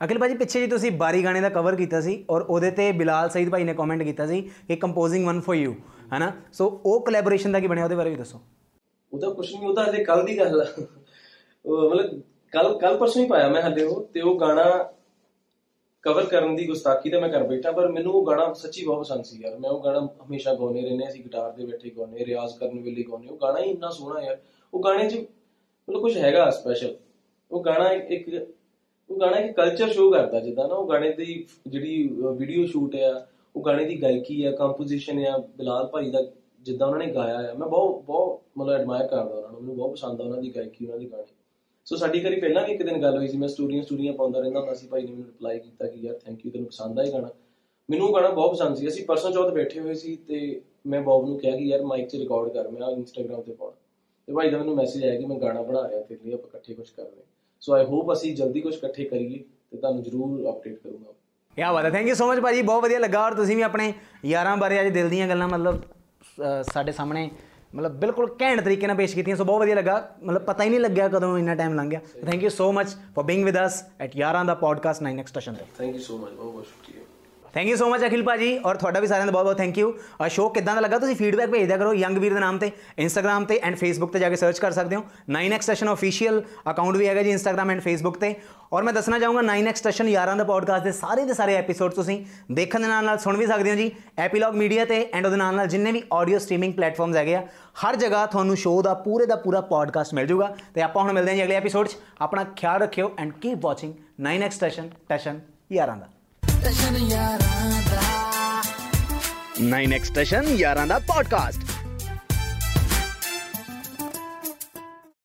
ਅਖਿਲ ਭਾਜੀ, ਪਿੱਛੇ ਜੀ ਤੁਸੀਂ ਬਾਰੀ ਗਾਣੇ ਦਾ ਕਵਰ ਕੀਤਾ ਸੀ ਔਰ ਉਹਦੇ ਤੇ ਬਿਲਾਲ ਸਈਦ ਭਾਈ ਨੇ ਕਮੈਂਟ ਕੀਤਾ ਸੀ ਕਿ ਕੰਪੋਜ਼ਿੰਗ ਵਨ ਫॉर ਯੂ ਹੈਨਾ? ਸੋ ਉਹ ਕੋਲੈਬੋਰੇਸ਼ਨ ਦਾ ਕੀ ਬਣਿਆ? ਉਹਦੇ ਬਾਰੇ ਵੀ ਦੱਸੋ। ਉਹਦਾ ਕੁਛ ਨਹੀਂ ਉਹਦਾ ਹਲੇ ਕੱਲ ਦੀ ਗੱਲ ਆ। ਉਹ ਮਤਲਬ ਕੱਲ ਕੱਲ ਪਰਸੋਂ ਹੀ ਪਾਇਆ ਮੈਂ ਹਲੇ ਉਹ, ਤੇ ਉਹ ਗਾਣਾ ਕਵਰ ਕਰਨ ਦੀ ਗੁਸਤਾਖੀ ਤੇ ਮੈਂ ਕਰ ਬੈਠਾ, ਪਰ ਮੈਨੂੰ ਉਹ ਗਾਣਾ ਸੱਚੀ ਬਹੁਤ ਪਸੰਦ ਸੀ ਯਾਰ। ਮੈਂ ਉਹ ਗਾਣਾ ਹਮੇਸ਼ਾ ਗਾਉਂਦੇ ਰਹਿੰਦੇ ਅਸੀਂ ਗਿਟਾਰ ਦੇ ਬੈਠੇ ਗਾਉਂਦੇ, ਰਿਆਜ਼ ਕਰਨ ਵੇਲੇ ਗਾਉਂਦੇ ਉਹ ਗਾਣਾ ਹੀ ਇੰਨਾ ਸੋਹਣਾ ਯਾਰ। ਉਹ ਗਾਣੇ 'ਚ ਮਤਲਬ ਕੁਝ ਹੈਗਾ ਸਪੈਸ਼ਲ ਉਹ ਗਾਣਾ ਇੱਕ ਉਹ ਗਾਣਾ ਇੱਕ ਕਲਚਰ ਸ਼ੋਅ ਕਰਦਾ, ਜਿੱਦਾਂ ਨਾ ਉਹ ਗਾਣੇ ਦੀ ਜਿਹੜੀ ਵੀਡੀਓ ਸ਼ੂਟ ਆ, ਉਹ ਗਾਣੇ ਦੀ ਗਾਇਕੀ ਆ ਕੰਪੋਜੀਸ਼ਨ ਆ, ਬਿਲਾਲ ਭਾਈ ਦਾ ਜਿੱਦਾਂ ਉਹਨਾਂ ਨੇ ਗਾਇਆ ਆ। ਮੈਂ ਬਹੁਤ ਬਹੁਤ ਮਤਲਬ ਐਡਮਾਇਰ ਕਰਦਾ ਉਹਨਾਂ ਨੂੰ, ਮੈਨੂੰ ਬਹੁਤ ਪਸੰਦ ਆ ਉਹਨਾਂ ਦੀ ਗਾਇਕੀ, ਉਹਨਾਂ ਦੀ ਗਾਣੇ। ਸੋ ਸਾਡੀ ਘਰੀ ਪਹਿਲਾਂ ਵੀ ਇੱਕ ਦਿਨ ਗੱਲ ਹੋਈ ਸੀ, ਮੈਂ ਸਟੋਰੀਆਂ ਸਟੋਰੀਆਂ ਪਾਉਂਦਾ ਰਹਿੰਦਾ ਹੁੰਦਾ ਸੀ, ਭਾਈ ਨੇ ਮੈਨੂੰ ਰਿਪਲਾਈ ਕੀਤਾ ਕਿ ਯਾਰ ਥੈਂਕ ਯੂ ਤੈਨੂੰ ਪਸੰਦ ਆਇਆ ਗਾਣਾ। ਮੈਨੂੰ ਉਹ ਗਾਣਾ ਬਹੁਤ ਪਸੰਦ ਸੀ। ਅਸੀਂ ਪਰਸੋਂ ਚੌਥ ਬੈਠੇ ਹੋਏ ਸੀ ਤੇ ਮੈਂ ਬੌਬ ਨੂੰ ਕਿਹਾ ਕਿ ਯਾਰ ਮਾਈਕ 'ਚ ਰਿਕਾਰਡ ਕਰ, ਮੈਂ ਇੰਸਟਾਗ੍ਰam ਤੇ ਪਾਉਣਾ। ਤੇ ਭਾਈ ਦਾ ਮੈਨੂੰ ਮੈਸੇਜ ਆਇਆ ਕਿ ਮੈਂ ਗਾਣਾ ਬਣਾ ਰਿਹਾ, ਤੇਰੇ ਲਈ ਆਪਾਂ ਇਕੱਠੇ ਕੁਝ ਕਰਦੇ ਸੋ ਆਈ ਹੋਪ ਅਸੀਂ ਜਲਦੀ ਕੁਝ ਇਕੱਠੇ ਕਰੀਏ ਤੇ ਤੁਹਾਨੂੰ ਜ਼ਰੂਰ ਅਪਡੇਟ ਕਰੂੰਗਾ। ਕਿਆ ਬਾਤ ਹੈ। ਥੈਂਕ ਯੂ ਸੋ ਮਚ ਭਾਜੀ ਬਹੁਤ ਵਧੀਆ ਲੱਗਾ ਔਰ ਤੁਸੀਂ ਵੀ ਆਪਣੇ ਯਾਰਾਂ ਬਾਰੇ ਅੱਜ ਦਿਲ ਦੀਆਂ ਗੱਲਾਂ ਮਤਲਬ ਸਾਡੇ ਸਾਹਮਣੇ ਮਤਲਬ ਬਿਲਕੁਲ ਘੈਂਟ ਤਰੀਕੇ ਨਾਲ ਪੇਸ਼ ਕੀਤੀਆਂ। ਸੋ ਬਹੁਤ ਵਧੀਆ ਲੱਗਾ। ਮਤਲਬ ਪਤਾ ਹੀ ਨਹੀਂ ਲੱਗਿਆ ਕਦੋਂ ਇੰਨਾ ਟਾਈਮ ਲੰਘ ਗਿਆ। Thank you so much for being with us at ਯਾਰਾਂ ਦਾ ਪੋਡਕਾਸਟ 9 ਨੈਕਸਟ ਸਟੇਸ਼ਨ ਤੇ। ਥੈਂਕ ਯੂ ਸੋ ਮਚ ਬਹੁਤ ਬਹੁਤ ਸ਼ੁਕਰੀਆ। Thank you so much Akhil ਭਾਜੀ, ਔਰ ਤੁਹਾਡਾ ਵੀ ਸਾਰਿਆਂ ਦਾ ਬਹੁਤ ਬਹੁਤ ਥੈਂਕ ਯੂ ਔਰ ਸ਼ੋਅ ਕਿਦਾਂ ਦਾ ਲੱਗਾ ਤੁਸੀਂ ਫੀਡਬੈਕ ਭੇਜ ਦਿਆ ਕਰੋ ਯੰਗ ਵੀਰ ਦੇ ਨਾਮ ਤੇ ਇੰਸਟਾਗ੍ਰam ਤੇ ਐਂਡ ਫੇਸਬੁੱਕ ਤੇ ਜਾ ਕੇ ਸਰਚ ਕਰ ਸਕਦੇ ਹੋ। 9x ਸਟੇਸ਼ਨ ਅਫੀਸ਼ੀਅਲ ਅਕਾਊਂਟ ਵੀ ਹੈਗਾ ਜੀ ਇੰਸਟਾਗ੍ਰam ਐਂਡ ਫੇਸਬੁੱਕ ਤੇ। ਔਰ ਮੈਂ ਦੱਸਣਾ ਚਾਹੂੰਗਾ 9x ਸਟੇਸ਼ਨ ਯਾਰਾਂ ਦਾ ਪੋਡਕਾਸਟ ਦੇ ਸਾਰੇ ਦੇ ਸਾਰੇ ਐਪੀਸੋਡ ਤੁਸੀਂ ਦੇਖਣ ਦੇ ਨਾਲ ਨਾਲ ਸੁਣ ਵੀ ਸਕਦੇ ਹੋ ਜੀ। ਐਪੀਲੌਗ ਮੀਡੀਆ ਤੇ ਐਂਡ ਉਹਦੇ ਨਾਲ ਨਾਲ ਜਿੰਨੇ ਵੀ ਆਡੀਓ ਸਟ੍ਰੀਮਿੰਗ ਪਲੇਟਫਾਰਮਸ ਹੈਗੇ ਆ, ਹਰ ਜਗ੍ਹਾ ਤੁਹਾਨੂੰ ਸ਼ੋਅ ਦਾ ਪੂਰੇ ਦਾ ਪੂਰਾ ਪੋਡਕਾਸਟ ਮਿਲ ਜਾਊਗਾ ਤੇ ਆਪਾਂ ਹੁਣ ਮਿਲਦੇ ਹਾਂ ਜੀ ਅਗਲੇ ਐਪੀਸੋਡ 'ਚ। ਆਪਣਾ ਖਿਆਲ ਰੱਖਿਓ and keep watching 9x Tashan Tashan ਯਾਰਾਂ ਦਾ। 9x ਸਟੇਸ਼ਨ ਯਾਰਾਂ ਦਾ ਪੋਡਕਾਸਟ